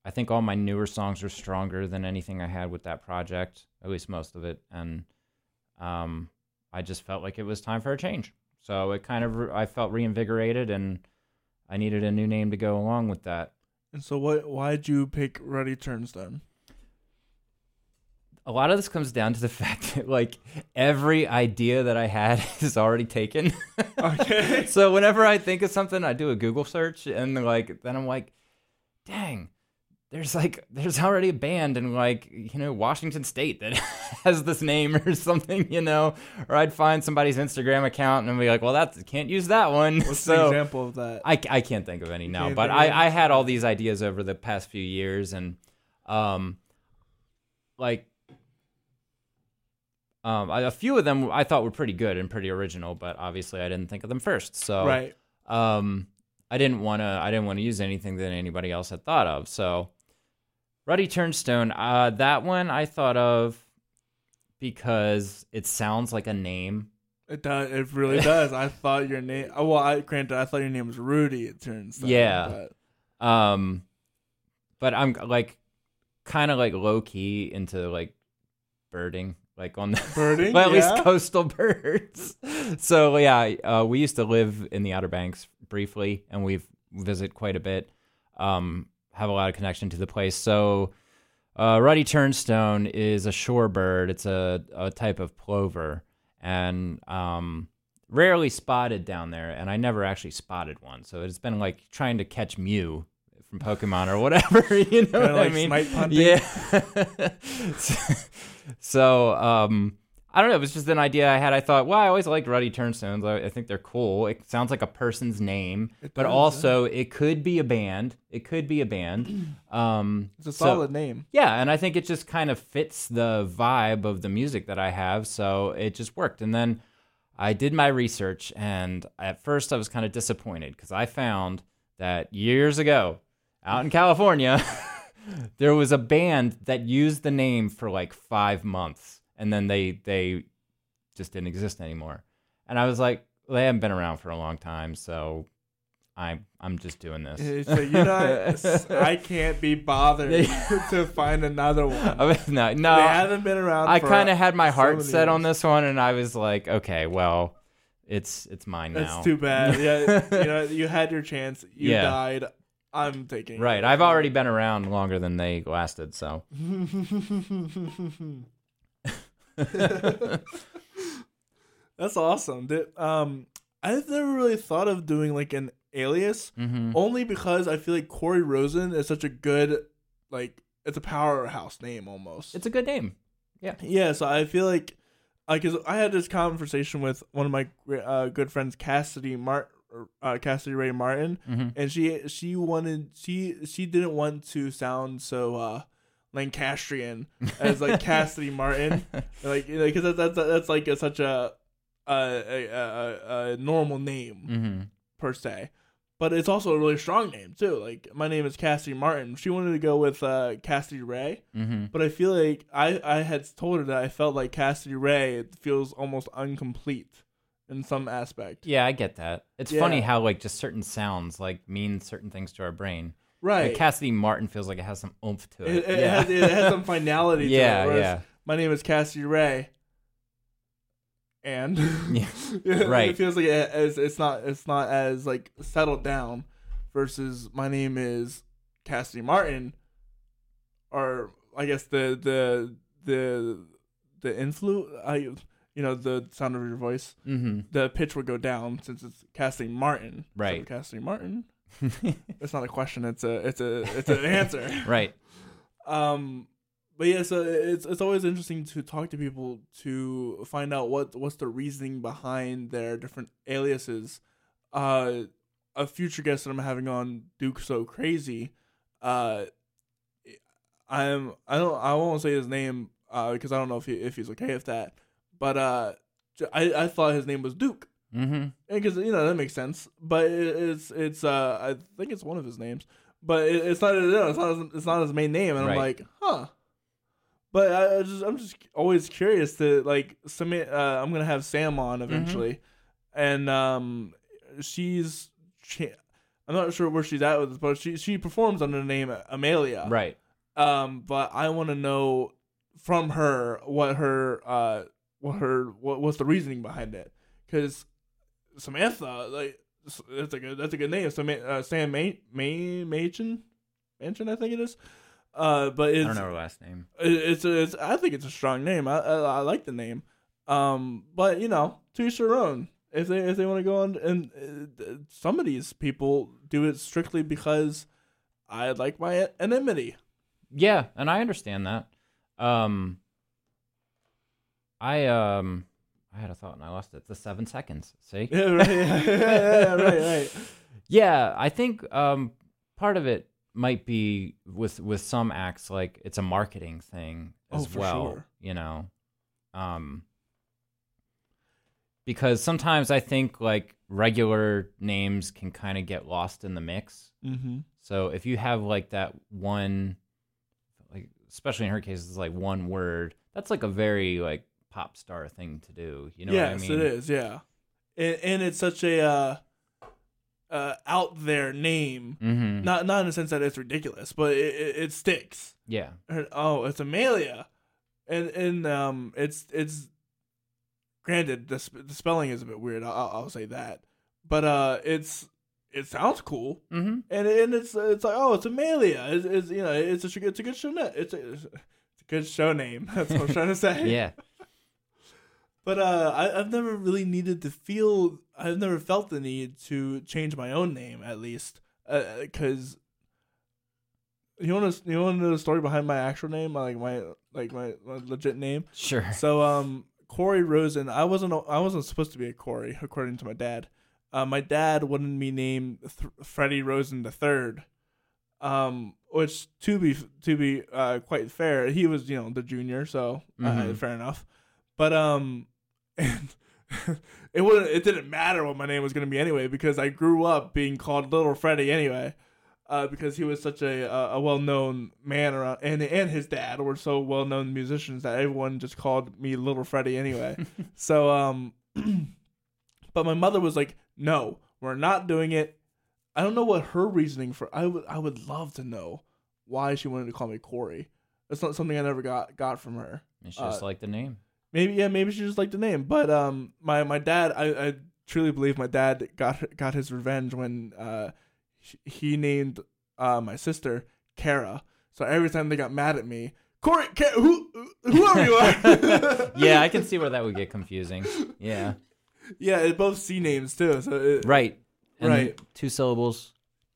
I think all my newer songs are stronger than anything I had with that project, at least most of it. And um, I just felt like it was time for a change. So it kind of re- I felt reinvigorated and I needed a new name to go along with that. And so, what? Why'd you pick Ruddy then? a lot of this comes down to the (laughs) fact that like every idea that I had (laughs) is already taken. Okay. (laughs) so whenever I think of something, I do a Google search and like then I'm like, dang, there's like there's already a band in like you know Washington State that (laughs) has this name or something, you know. Or I'd find somebody's Instagram account and be like, well, that can't use that one. What's (laughs) so an example of that? I, I can't think of any now, but think of any? I, I had all these ideas over the past few years, and um, like um, I, a few of them I thought were pretty good and pretty original, but obviously I didn't think of them first. So right. um, I didn't want to I didn't want to use anything that anybody else had thought of. So Ruddy Turnstone, uh, that one I thought of because it sounds like a name It does. It really (laughs) does. I thought your name. Oh, well, I granted, I thought your name was Rudy. It turns. Yeah. but- Um, but I'm like kind of like low key into like birding, like on the (laughs) Birding. well, at yeah? least coastal (laughs) birds. so yeah, uh, we used to live in the Outer Banks briefly, and we've visit quite a bit. Um, have a lot of connection to the place. So, uh, ruddy turnstone is a shorebird. It's a, a type of plover, and um, rarely spotted down there. And I never actually spotted one. So it's been like trying to catch Mew from Pokemon or whatever. (laughs) You know Kinda what I mean? Yeah. (laughs) so um, I don't know. It was just an idea I had. I thought, well, I always liked ruddy turnstones. I, I think they're cool. It sounds like a person's name, It but does, also it could be a band. It could be a band. (clears throat) Um, It's a so- solid name. yeah, and I think it just kind of fits the vibe of the music that I have, so it just worked. And then I did my research, and at first I was kind of disappointed because I found that years ago, out in California, (laughs) there was a band that used the name for like five months, and then they they just didn't exist anymore. And I was like, well, they haven't been around for a long time, so I'm I'm just doing this. Like, you're not, I (laughs) can't be bothered (laughs) to find another one. (laughs) No, no. they haven't been around. I kind of had my heart many set on this one, and I was like, okay, well, it's it's mine That's now. too bad. Yeah, you know, you had your chance. You Yeah. died. I'm taking. right. it. I've already been around longer than they lasted, so (laughs) That's awesome. Did- Um, I've never really thought of doing like an alias, hmm only because I feel like Corey Rosen is such a good, like, it's a powerhouse name almost. it's a good name. yeah, Yeah. so I feel like, because I had this conversation with one of my uh, good friends, Cassidy Mart, uh, Cassidy Ray Martin, hmm and she she wanted she she didn't want to sound so uh Lancastrian as like Cassidy Martin, (laughs) like because that's that's that's like a, such a a, a a normal name hmm per se, but it's also a really strong name too. Like my name is Cassidy Martin. She wanted to go with uh Cassidy Ray, hmm but I feel like I I had told her that I felt like Cassidy Ray feels almost incomplete in some aspect. Yeah, I get that. It's Yeah. funny how like just certain sounds like mean certain things to our brain. Right. Like Cassidy Martin feels like it has some oomph to it. it, it, yeah. has, it has some finality to yeah, it. yeah. My name is Cassidy Ray. And (laughs) Yeah. (laughs) Right. it feels like it, it's, it's not it's not as like settled down versus my name is Cassidy Martin or I guess the the the the influ I you know the sound of your voice Mm-hmm. the pitch would go down since it's Cassidy Martin So Right. Cassidy Martin (laughs) it's not a question it's a it's a it's an (laughs) answer. Right. um but yeah so it's it's always interesting to talk to people to find out what what's the reasoning behind their different aliases. Uh a future guest that i'm having on duke so crazy uh i'm i don't i won't say his name uh because i don't know if he if he's okay with that but uh i i thought his name was duke Mm-hmm. because you know that makes sense. But it, it's it's uh I think it's one of his names, but it, it's not it's not his, it's not his main name, and I'm like, huh. But I, I just I'm just always curious to like submit. Uh, I'm gonna have Sam on eventually, and um she's cha- I'm not sure where she's at with this, but she she performs under the name Amelia, Right. um, but I want to know from her what her uh what her what what's the reasoning behind it? Because Samantha, like that's a good that's a good name. Samantha, uh, Sam May May Machen Machen I think it is. Uh, but I it's don't know her last name. it- it's a, it's I think it's a strong name. I, I I like the name. Um, but you know, to each their own. If they if they want to go on and uh, some of these people do it strictly because I like my anonymity. Yeah, and I understand that. Um, I um, I had a thought and I lost it. The seven seconds. See? Yeah, right. (laughs) Yeah, yeah, right, right. (laughs) Yeah, I think um, part of it might be with with some acts like it's a marketing thing Oh, as for well. sure. You know, um, because sometimes I think like regular names can kind of get lost in the mix. Mm-hmm. So if you have like that one, like especially in her case, it's like one word. That's like a very like pop star thing to do. You know yes, what I mean? it is. Yeah, and, and it's such a uh, uh, out there name. Mm-hmm. Not not in the sense that it's ridiculous, but it, it, it sticks. yeah. And, oh, it's Amelia, and and um, it's it's. Granted, the, sp- the spelling is a bit weird. I'll, I'll say that, but uh, it's it sounds cool, Mm-hmm. and and it's it's like oh, it's Amelia. It's, it's you know it's a it's a good show. It's a, it's a good show name. (laughs) That's what I'm trying to say. (laughs) Yeah. But uh, I, I've never really needed to feel. I've never felt the need to change my own name, at least, because you want to you want to know the story behind my actual name, like my like my, my legit name. Sure. So um, Corey Rosen. I wasn't I wasn't supposed to be a Corey, according to my dad. Uh, my dad wanted me named Th- Freddie Rosen the third. Um, which to be to be uh quite fair, he was you know the junior, so uh, Mhm. fair enough. But um, and (laughs) it wouldn't it didn't matter what my name was gonna be anyway because I grew up being called Little Freddie anyway. Uh, because he was such a a, a well known man around, and and his dad were so well known musicians that everyone just called me Little Freddie anyway. (laughs) so um, (clears throat) but my mother was like, "No, we're not doing it." I don't know what her reasoning for. I would I would love to know why she wanted to call me Corey. That's not something I never got got from her. It's just Uh, like the name. Maybe yeah, maybe she just liked the name. But um, my my dad, I, I truly believe my dad got got his revenge when uh he- named uh my sister Kara. So every time they got mad at me, Corey, Ka- who whoever you are. (laughs) yeah, I can see where that would get confusing. Yeah. Yeah, it both C names too. So it, Right. And Right. Two syllables.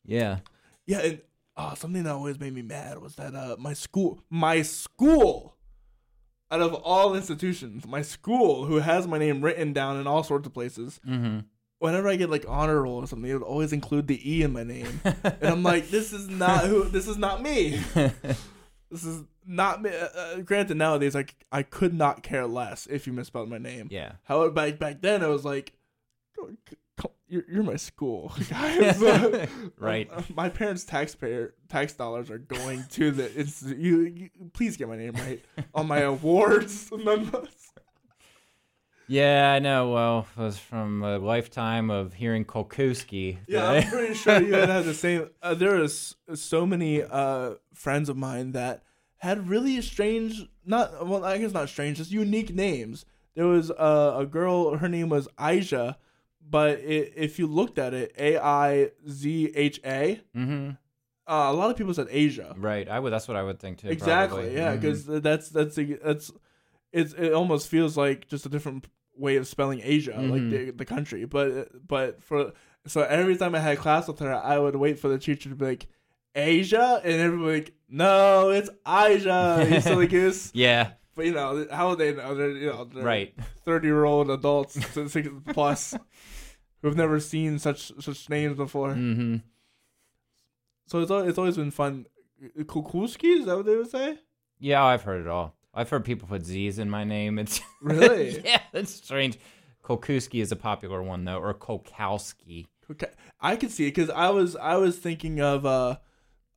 Yeah. Yeah, and uh, something that always made me mad was that uh, my school, my school, out of all institutions, my school, who has my name written down in all sorts of places, Mm-hmm. whenever I get like honor roll or something, it would always include the E in my name, (laughs) and I'm like, this is not who, this is not me. (laughs) This is not me. Uh, uh, granted, nowadays, like I could not care less if you misspelled my name. yeah. However, back back then, it was like, you're, you're my school, (laughs) guys. (laughs) Right. Uh, My parents' taxpayer tax dollars are going to the. It's you, you. Please get my name right on my awards. (laughs) Yeah, I know. Well, it was from a lifetime of hearing Kolkuski. Yeah, I'm pretty sure you had the same. Uh, there is so many uh, friends of mine that had really strange, not well, I guess not strange, just unique names. There was uh, a girl. Her name was Aisha, but it, if you looked at it, A I Z H A. hmm Uh, a lot of people said Asia. Right. I would. That's what I would think too. Exactly. probably. Yeah, because that's that's a, that's it's it almost feels like just a different way of spelling Asia, like Mhm. the the country. But but for so every time I had class with her, I would wait for the teacher to be like Asia, and everybody like, no, it's Asia. You silly goose. yeah. But you know how would they know? They're you know they're Right. thirty year old adults six (laughs) plus who've never seen such such names before. hmm So it's it's always been fun. Kukulski, is that what they would say? Yeah, I've heard it all. I've heard people put Z's in my name. It's (laughs) Really? (laughs) yeah, that's strange. Kolkuski is a popular one though, or Kolkowski. Okay, I could see it because I was I was thinking of uh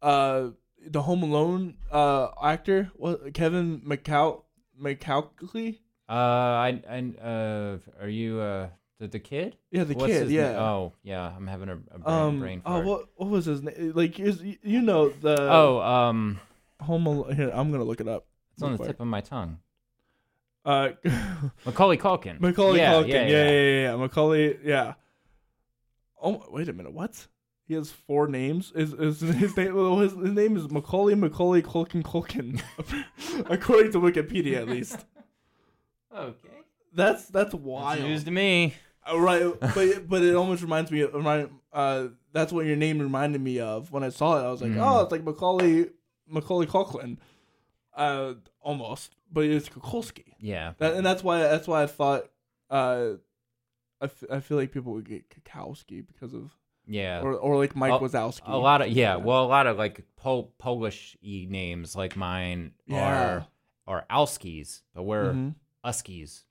uh the Home Alone uh actor what Kevin McCow McCalkley Uh, I, I, uh, are you uh the, the kid? yeah the What's kid his yeah name? Oh, yeah, I'm having a, a brain, um brain oh fart. what what was his name like is, you know the oh, um, Home Alone here I'm gonna look it up it's on the tip of my tongue. uh (laughs) Macaulay Culkin. Macaulay yeah, Culkin Yeah, yeah yeah yeah, yeah. Macaulay yeah oh wait a minute what he has four names. Is is (laughs) his name? Well, his, his name is Macaulay Macaulay Culkin Culkin, (laughs) according to Wikipedia at least. Okay. That's that's That's wild. news to me. Uh, right, but but it almost reminds me of remind, uh that's what your name reminded me of when I saw it. I was like, Mm. oh, it's like Macaulay Macaulay Culkin, uh, almost, but it's Kukulski. Yeah. That, and that's why that's why I thought, uh, I, f- I feel like people would get Kukowski because of Yeah. or or like Mike A- Wazowski. a lot of yeah, well, a lot of like Pol- Polish y names like mine Yeah. are are Alskis, but we're Mhm. Uskies.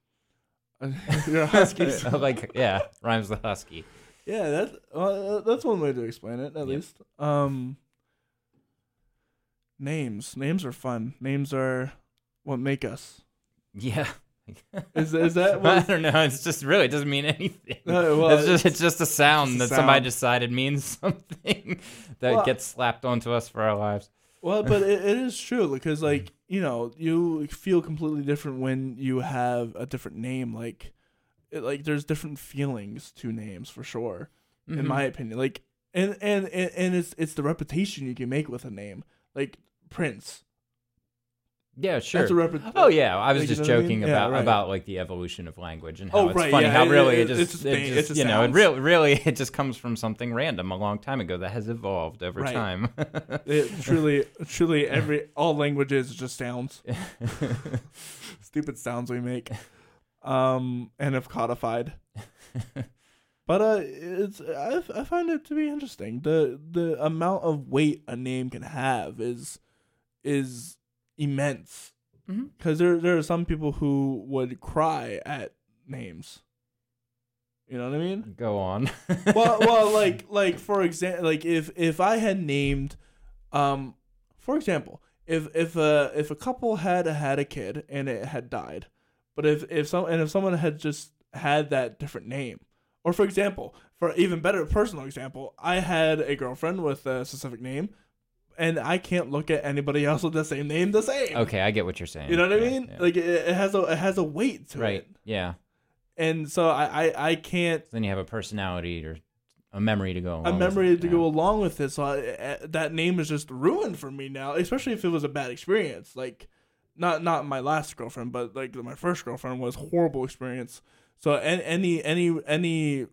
(laughs) You're Huskies. (laughs) like yeah, rhymes with husky. Yeah, that's uh, that's one way to explain it, at Yep. least. Um, names, names are fun. Names are what make us. Yeah. Is is that (laughs) I don't know. It's just really it doesn't mean anything. No, well, it's just it's just a sound a that somebody decided means (laughs) something that Well- gets slapped onto us for our lives. Well, but it, it is true because, like, (laughs) you know, you feel completely different when you have a different name. Like, it, like there's different feelings to names for sure, in Mhm. my opinion. Like, and and and and it's it's the reputation you can make with a name. Like Prince. Yeah, sure. That's a reputation. Oh yeah, I was Like, you just know what I joking mean? Yeah, about right. about like the evolution of language and how Oh, it's right, funny yeah, how it- really it- it, just it just, just you know it sounds. really really (laughs) it just comes from something random a long time ago that has evolved over Right. time. It truly, (laughs) truly, every all languages just sounds. (laughs) Stupid sounds we make, um, and have codified. But uh, it's I, I find it to be interesting. the The amount of weight a name can have is is immense. Because there there are some people who would cry at names. You know what I mean? Go on. (laughs) well, well, like, (laughs) like for example, like if if I had named, um, for example, if if a if a couple had had a kid and it had died, but if if some and if someone had just had that different name, or for example, for even better personal example, I had a girlfriend with a specific name, and I can't look at anybody else with the same name the same. okay, I get what you're saying. You know what I mean? yeah. Like it, it has a it has a weight to right? it, Yeah. and so I I, I can't Then you have a personality or a memory to go. a along with memory to yeah. go along with it. So I, uh, that name is just ruined for me now, especially if it was a bad experience. Like, not not my last girlfriend, but like my first girlfriend was horrible experience. So an- any any any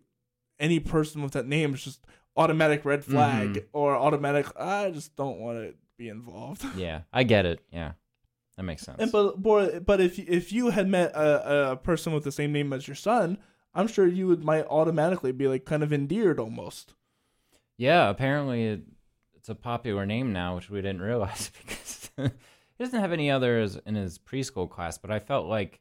any person with that name is just automatic red flag Mhm. or automatic. I just don't want to be involved. (laughs) Yeah, I get it. Yeah, that makes sense. And but but if if you had met a, a person with the same name as your son, I'm sure you would might automatically be like kind of endeared almost. Yeah, apparently it, it's a popular name now, which we didn't (laughs) realize because he doesn't have any others in his preschool class. But I felt like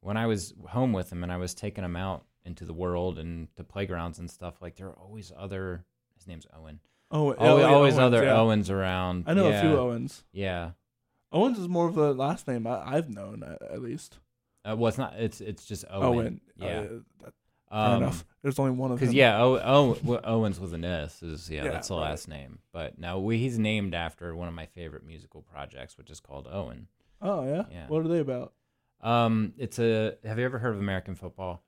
when I was home with him and I was taking him out into the world and to playgrounds and stuff, like there are always other. His name's Owen. Oh, Always, always Owens, other yeah. Owens around. I know yeah, a few Owens. Yeah, Owens is more of a last name I, I've known at, at least. Uh, well, it's not. It's it's just Owen. Owen. Yeah. Uh, Um, enough. There's only one of them. Because yeah, o- o- well, Owens with an S is yeah, Yeah, that's the right. last name. But no, we, he's named after one of my favorite musical projects, which is called Owen. Oh yeah. Yeah. What are they about? Um, it's a. Have you ever heard of American football?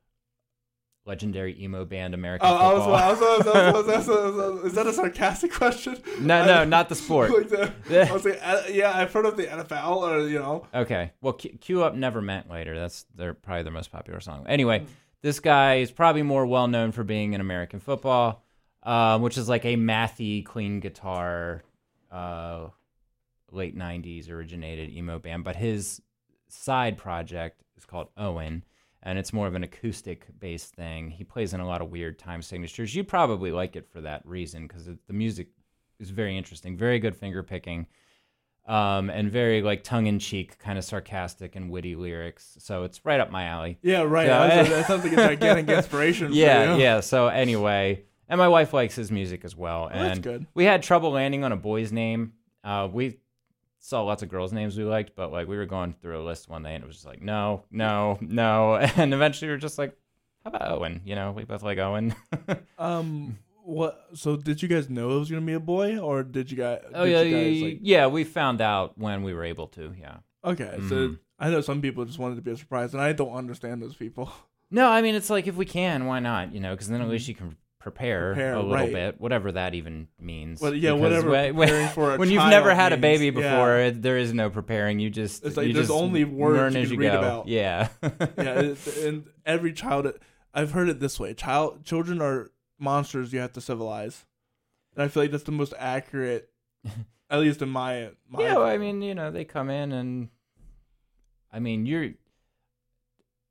Legendary emo band American football. I was, I was, I was, I was, I was, (laughs) is that a sarcastic question? no, no, not the sport. (laughs) Like the- (laughs) I was like, uh, yeah, I've heard of the NFL, or you know, Okay. Well, Q, Q Up Never Meant Later. That's their probably their most popular song. Anyway, Hmm. this guy is probably more well known for being in American football, um, which is like a mathy, clean guitar, uh, late '90s originated emo band. But his side project is called Owen, and it's more of an acoustic based thing. He plays in a lot of weird time signatures. You probably like it for that reason because the music is very interesting, very good finger picking um, and very like tongue in cheek, kind of sarcastic and witty lyrics. So it's right up my alley. yeah, right. I was- that sounds like a (laughs) gigantic inspiration. Yeah, yeah. So anyway, and my wife likes his music as well. Well, that's and good. we had trouble landing on a boy's name. Uh, we saw lots of girls' names we liked, but like we were going through a list one day, and it was just like no, no, no, (laughs) and eventually we were just like, how about Owen? You know, we both like Owen. (laughs) Um, what? So did you guys know it was gonna be a boy, or did you guys? oh yeah, you guys, yeah, like, yeah. We found out when we were able to. Yeah. Okay, so Mhm. I know some people just wanted to be a surprise, and I don't understand those people. No, I mean it's like if we can, why not? You know, because then at least you can prepare. Prepare, a little right. bit, whatever that even means. Well, yeah, Because whatever when- when- preparing for a (laughs) when you've never had a means, baby yeah. before, it- there is no preparing. You just It's like you there's just only words learn you as you read go. about. Yeah, (laughs) yeah, and every child, I've heard it this way: child, children are monsters you have to civilize, and I feel like that's the most accurate, (laughs) at least in my my. yeah. well, I mean, you know, they come in and, I mean, you're,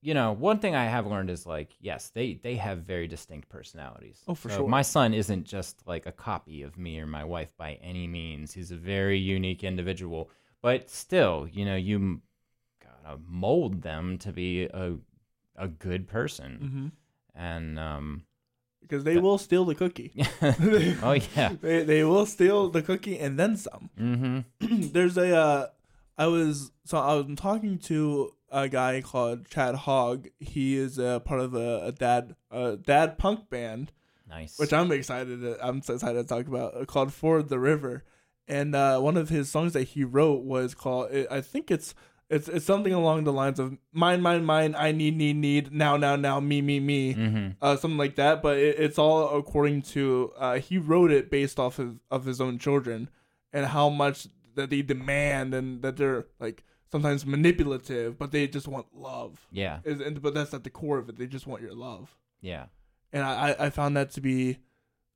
you know, one thing I have learned is like, yes, they they have very distinct personalities. Oh, for So sure. My son isn't just like a copy of me or my wife by any means. He's a very unique individual, but still, you know, you gotta mold them to be a a good person, hmm and um, because they will steal the cookie. (laughs) oh yeah, (laughs) they they will steal the cookie and then some. mm-hmm. (clears throat) There's a uh, I was so I was talking to a guy called Chad Hogg. He is a part of a, a dad a dad punk band, nice. which I'm excited. To, I'm so excited to talk about. Called Ford the River, and uh, one of his songs that he wrote was called. I think it's. It's, it's something along the lines of mine, mine, mine. I need, need, need. Now, now, now. Me, me, me. mm-hmm. uh, something like that. But it, it's all according to uh, he wrote it based off of, of his own children and how much that they demand and that they're like sometimes manipulative, but they just want love. Yeah, Is and but that's at the core of it. They just want your love, yeah, and I I found that to be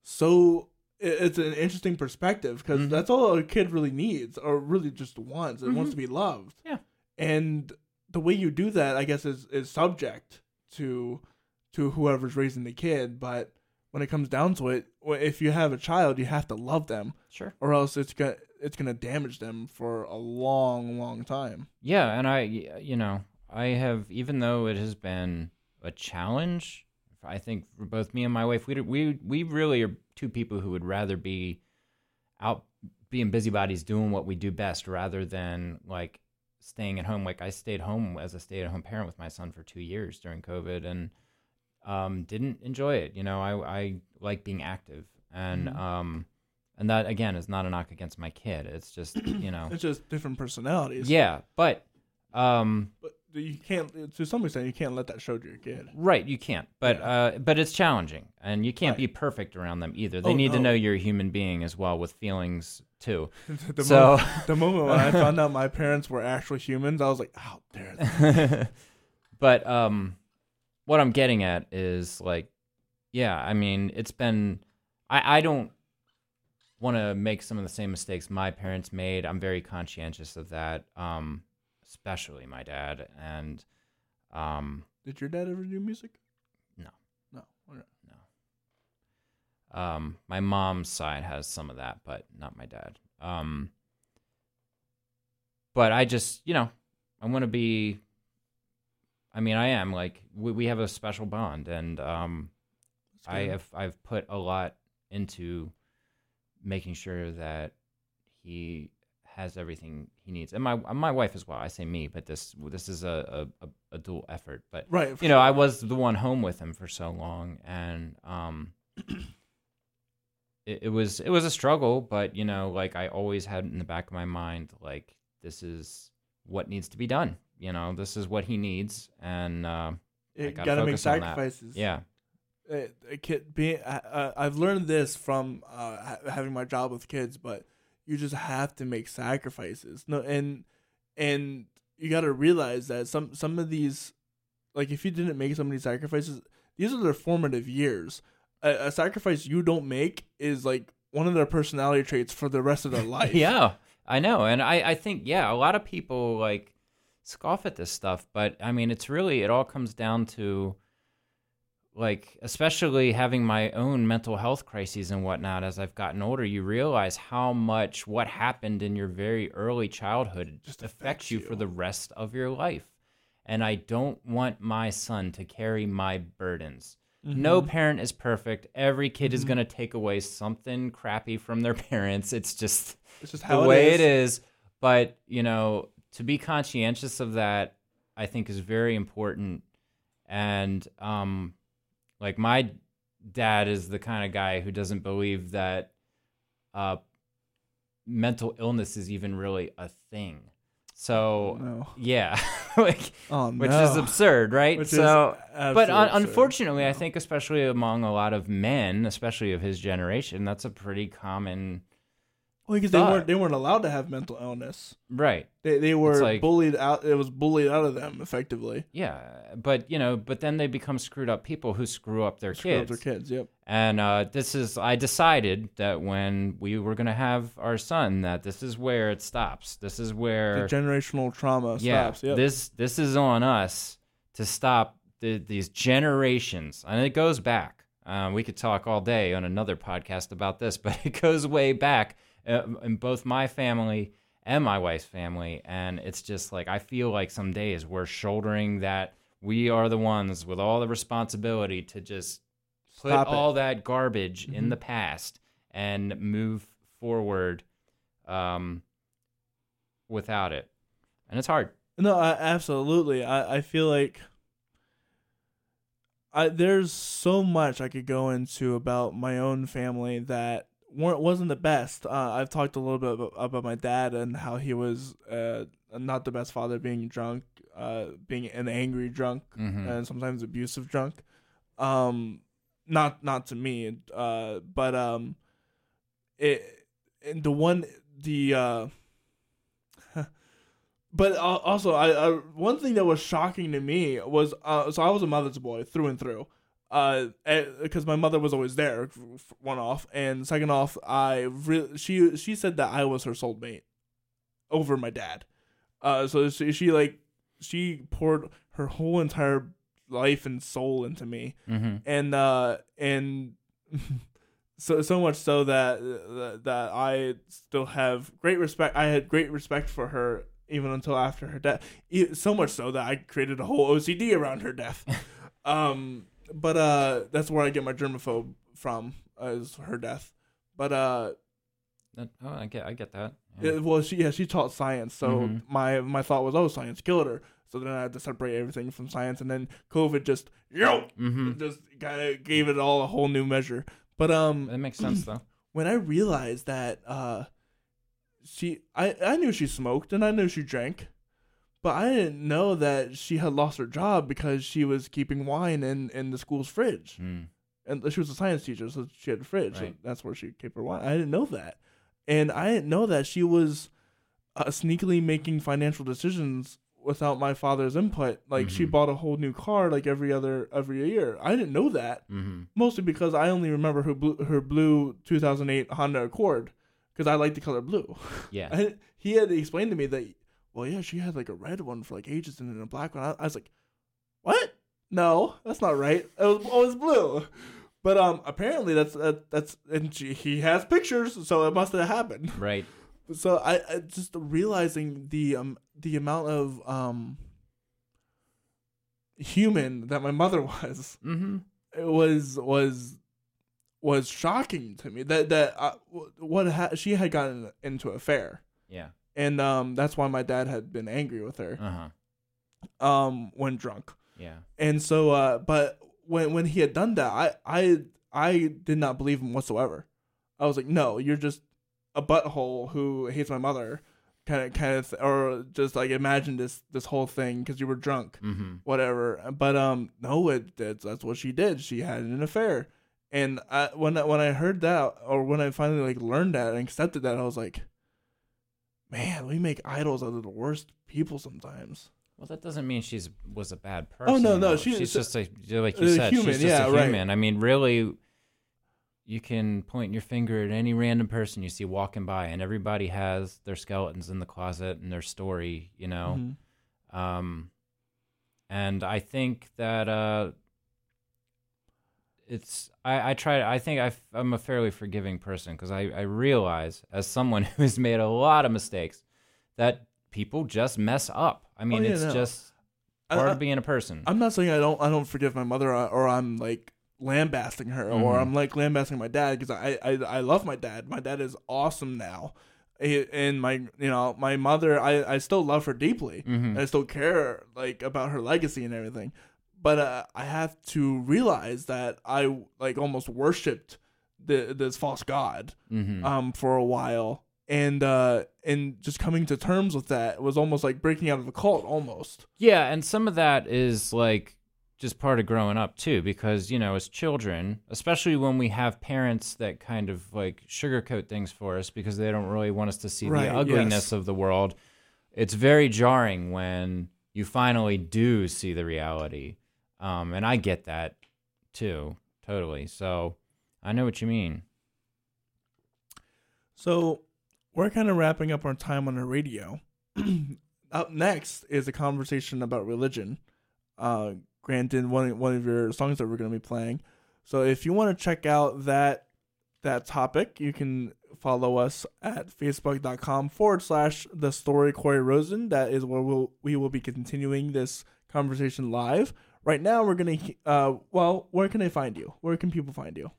so. It's an interesting perspective because Mhm. that's all a kid really needs, or really just wants. It wants Mhm. to be loved. Yeah. and the way you do that, I guess, is is subject to to whoever's raising the kid. But when it comes down to it, if you have a child, you have to love them, sure. or else it's gonna it's gonna damage them for a long, long time. Yeah, and I, you know, I have, even though it has been a challenge, I think for both me and my wife, we we we really are two people who would rather be out being busybodies doing what we do best rather than like staying at home. Like I stayed home as a stay-at-home parent with my son for two years during COVID, and um, didn't enjoy it. You know, I I like being active, and Mhm. um, and that again is not a knock against my kid. It's just (clears throat) you know, It's just different personalities. yeah, but um, but you can't to some extent you can't let that show to your kid. right, you can't. But Yeah. uh, but it's challenging, and you can't Right. be perfect around them either. They Oh, need to know you're a human being as well with feelings too. (laughs) the, so, moment, the moment when I (laughs) found out my parents were actual humans, I was like, "How there. (laughs) but um, what I'm getting at is like, yeah, I mean, it's been. I I don't want to make some of the same mistakes my parents made. I'm very conscientious of that. Um, especially my dad and um. Did your dad ever do music? No. No. Okay. Um, my mom's side has some of that, but not my dad. Um, but I just, you know, I want to be. I mean, I am like we, we have a special bond, and um, I have I've put a lot into making sure that he has everything he needs, and my my wife as well. I say me, but this this is a a, a dual effort. But Right. you know, I was the one home with him for so long, and um, (clears throat) it, it was it was a struggle. But you know, like I always had in the back of my mind, like this is what needs to be done. You know, this is what he needs, and uh, you gotta gotta make focus on that. sacrifices. yeah, it, it kid being uh, I've learned this from uh, having my job with kids, but you just have to make sacrifices. No, and and you got to realize that some some of these, like if you didn't make some of these sacrifices, these are their formative years. A, a sacrifice you don't make is like one of their personality traits for the rest of their (laughs) life. yeah, I know, and I I think yeah, a lot of people like scoff at this stuff, but I mean, it's really it all comes down to like especially having my own mental health crises and whatnot as I've gotten older, you realize how much what happened in your very early childhood Just affects you you. for the rest of your life. And I don't want my son to carry my burdens. No Mhm. parent is perfect. Every kid is Mhm. going to take away something crappy from their (laughs) parents. It's just it's just the how way it is. it is. But, you know, to be conscientious of that, I think is very important. And, um, like my dad is the kind of guy who doesn't believe that, uh, mental illness is even really a thing. So, No. yeah, (laughs) like, Oh which is absurd, right? Which so, but un- unfortunately, I think especially among a lot of men, especially of his generation, that's a pretty common well, because they thought. weren't they weren't allowed to have mental illness. right. They they were like- bullied out. It was bullied out of them effectively. Yeah, but you know, but then they become screwed up people who screw up their Screw up kids. their kids. Yep. And uh, this is, I decided that when we were going to have our son, that this is where it stops. This is where The generational trauma yeah, stops. Yep. this this is on us to stop the, these generations, and it goes back. Um, we could talk all day on another podcast about this, (laughs) but it goes way back uh, in both my family and my wife's family, and it's just like I feel like some days we're shouldering that. We are the ones with all the responsibility to just put Stop it. all that garbage in Mhm. the past and move forward um, without it. And it's hard. No, I, absolutely. I, I feel like I there's so much I could go into about my own family that weren't wasn't the best. Uh, I've talked a little bit about, about my dad and how he was uh, not the best father, being drunk, uh, being an angry drunk, Mhm. and sometimes abusive drunk. Um, not not to me, uh, but um, it and the one the uh. (laughs) But also, I, I one thing that was shocking to me was uh, so I was a mother's boy through and through, uh, because my mother was always there. One off, and second off, I re- she she said that I was her soulmate over my dad. Uh, so she, she like she poured her whole entire life and soul into me, Mm-hmm. and uh and (laughs) so so much so that that I still have great respect. I had great respect for her even until after her death. So much so that I created a whole OCD around her death. (laughs) um, but uh, that's where I get my germaphobe from uh, is her death. But uh, oh, I get, I get that. Yeah. it- well, she yeah she taught science, so Mhm. my my thought was oh science killed her. So then I had to separate everything from science, and then COVID just yo mm-hmm. just kind of gave it all a whole new measure. But um, it makes sense, though. (clears throat) when I realized that uh, she, I, I knew she smoked and I knew she drank, but I didn't know that she had lost her job because she was keeping wine in in the school's fridge, Mm. and she was a science teacher, so she had a fridge, Right. that's where she kept her wine. I didn't know that, and I didn't know that she was uh, sneakily making financial decisions without my father's input. Like she Mhm. bought a whole new car like every other every year. I didn't know that Mm-hmm. mostly because I only remember her blue, her blue 2008 Honda Accord because I like the color blue. Yeah. (laughs) I, he had explained to me that, well, yeah, she had like a red one for like ages and then a black one. I, I was like, what? No, that's not right. It was always blue. But um, apparently that's that, that's and she, he has pictures, so it must have happened. Right. So I, I just realizing the um the amount of um human that my mother (laughs) was Mm-hmm. it was was was shocking to me that that uh, what ha- she had gotten into a fair Yeah. And um, that's why my dad had been angry with her Uh huh. um when drunk. Yeah. And so, uh, but when when he had done that, I I I did not believe him whatsoever. I was like, no, you're just a butthole who hates my mother, kind of kind of, th- or just like imagine this this whole thing because you were drunk, Mm-hmm. whatever. But um, no, it that's, that's what she did. She had an affair, and I, when I, when I heard that, or when I finally like learned that and accepted that, I was like, man, we make idols out of the worst people sometimes. Well, that doesn't mean she's was a bad person. Oh, no, no, she- she's just a like you a said, human, she's just yeah, a right. human. I mean, really, you can point your finger at any random person you see walking by, and everybody has their skeletons in the closet and their story, you know. Mhm. Um, and I think that uh, it's I, I try I think I, I'm a fairly forgiving person because I, I realize as someone (laughs) who has made a lot of mistakes that people just mess up. I mean, Oh, yeah, it's no. just part I- of being a person. I'm not saying I don't I don't forgive my mother or, or I'm like lambasting her or Mhm. I'm like lambasting my dad because I, I I love my dad. My dad is awesome now, and my you know my mother I I still love her deeply. Mhm. I still care like about her legacy and everything. But uh, I have to realize that I like almost worshipped the, this false god Mhm. um for a while and uh and just coming to terms with that was almost like breaking out of a cult almost. Yeah, and some of that is like just part of growing up too, because you know, as children, especially when we have parents that kind of like sugarcoat things for us because they don't really want us to see Right, the ugliness yes. of the world. It's very jarring when you finally do see the reality, um, and I get that too, totally. So I know what you mean. So we're kind of wrapping up our time on the radio. (clears throat) Up next is a conversation about religion. Uh, granted, one one of your songs that we're going to be playing. So if you want to check out that that topic, you can follow us at facebook.com forward slash the story Corey Rosen. That is where we'll we will be continuing this conversation live. Right now, we're gonna. Uh, well, where can they find you? Where can people find you?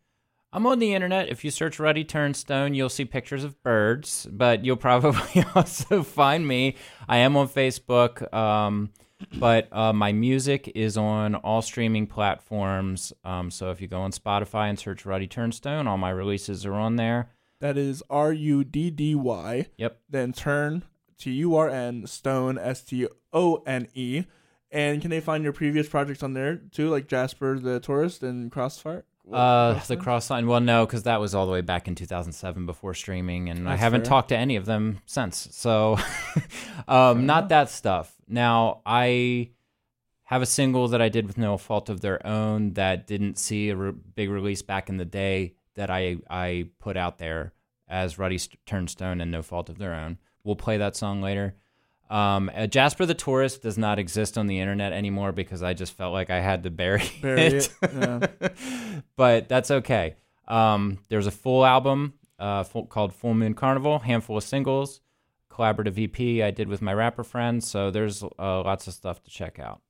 I'm on the internet. If you search Ruddy Turnstone, you'll see pictures of birds, but you'll (laughs) probably also find me. I am on Facebook, um, but uh, my music is on all streaming platforms. Um, so if you go on Spotify and search Ruddy Turnstone, all my releases are on there. That is R U D D Y. Yep. Then turn T U R N Stone S T O N E. And can they find your previous projects on there too, like Jasper the Tourist and Crossfire? Uh, the Crossline? cross line. Well, no, because that was all the way back in 2007 before streaming, and I haven't fair. talked to any of them since. So, (laughs) um, not that stuff. Now, I have a single that I did with No Fault of Their Own that didn't see a re- big release back in the day that I I put out there as Ruddy St- Turnstone and No Fault of Their Own. We'll play that song later. Um, uh, Jasper the Tourist does not exist on the internet anymore because I just felt like I had to bury, (laughs) Bury it, yeah. (laughs) but that's okay. Um, there's a full album uh, full, called Full Moon Carnival, handful of singles, collaborative EP I did with my rapper friends. So there's uh, lots of stuff to check out.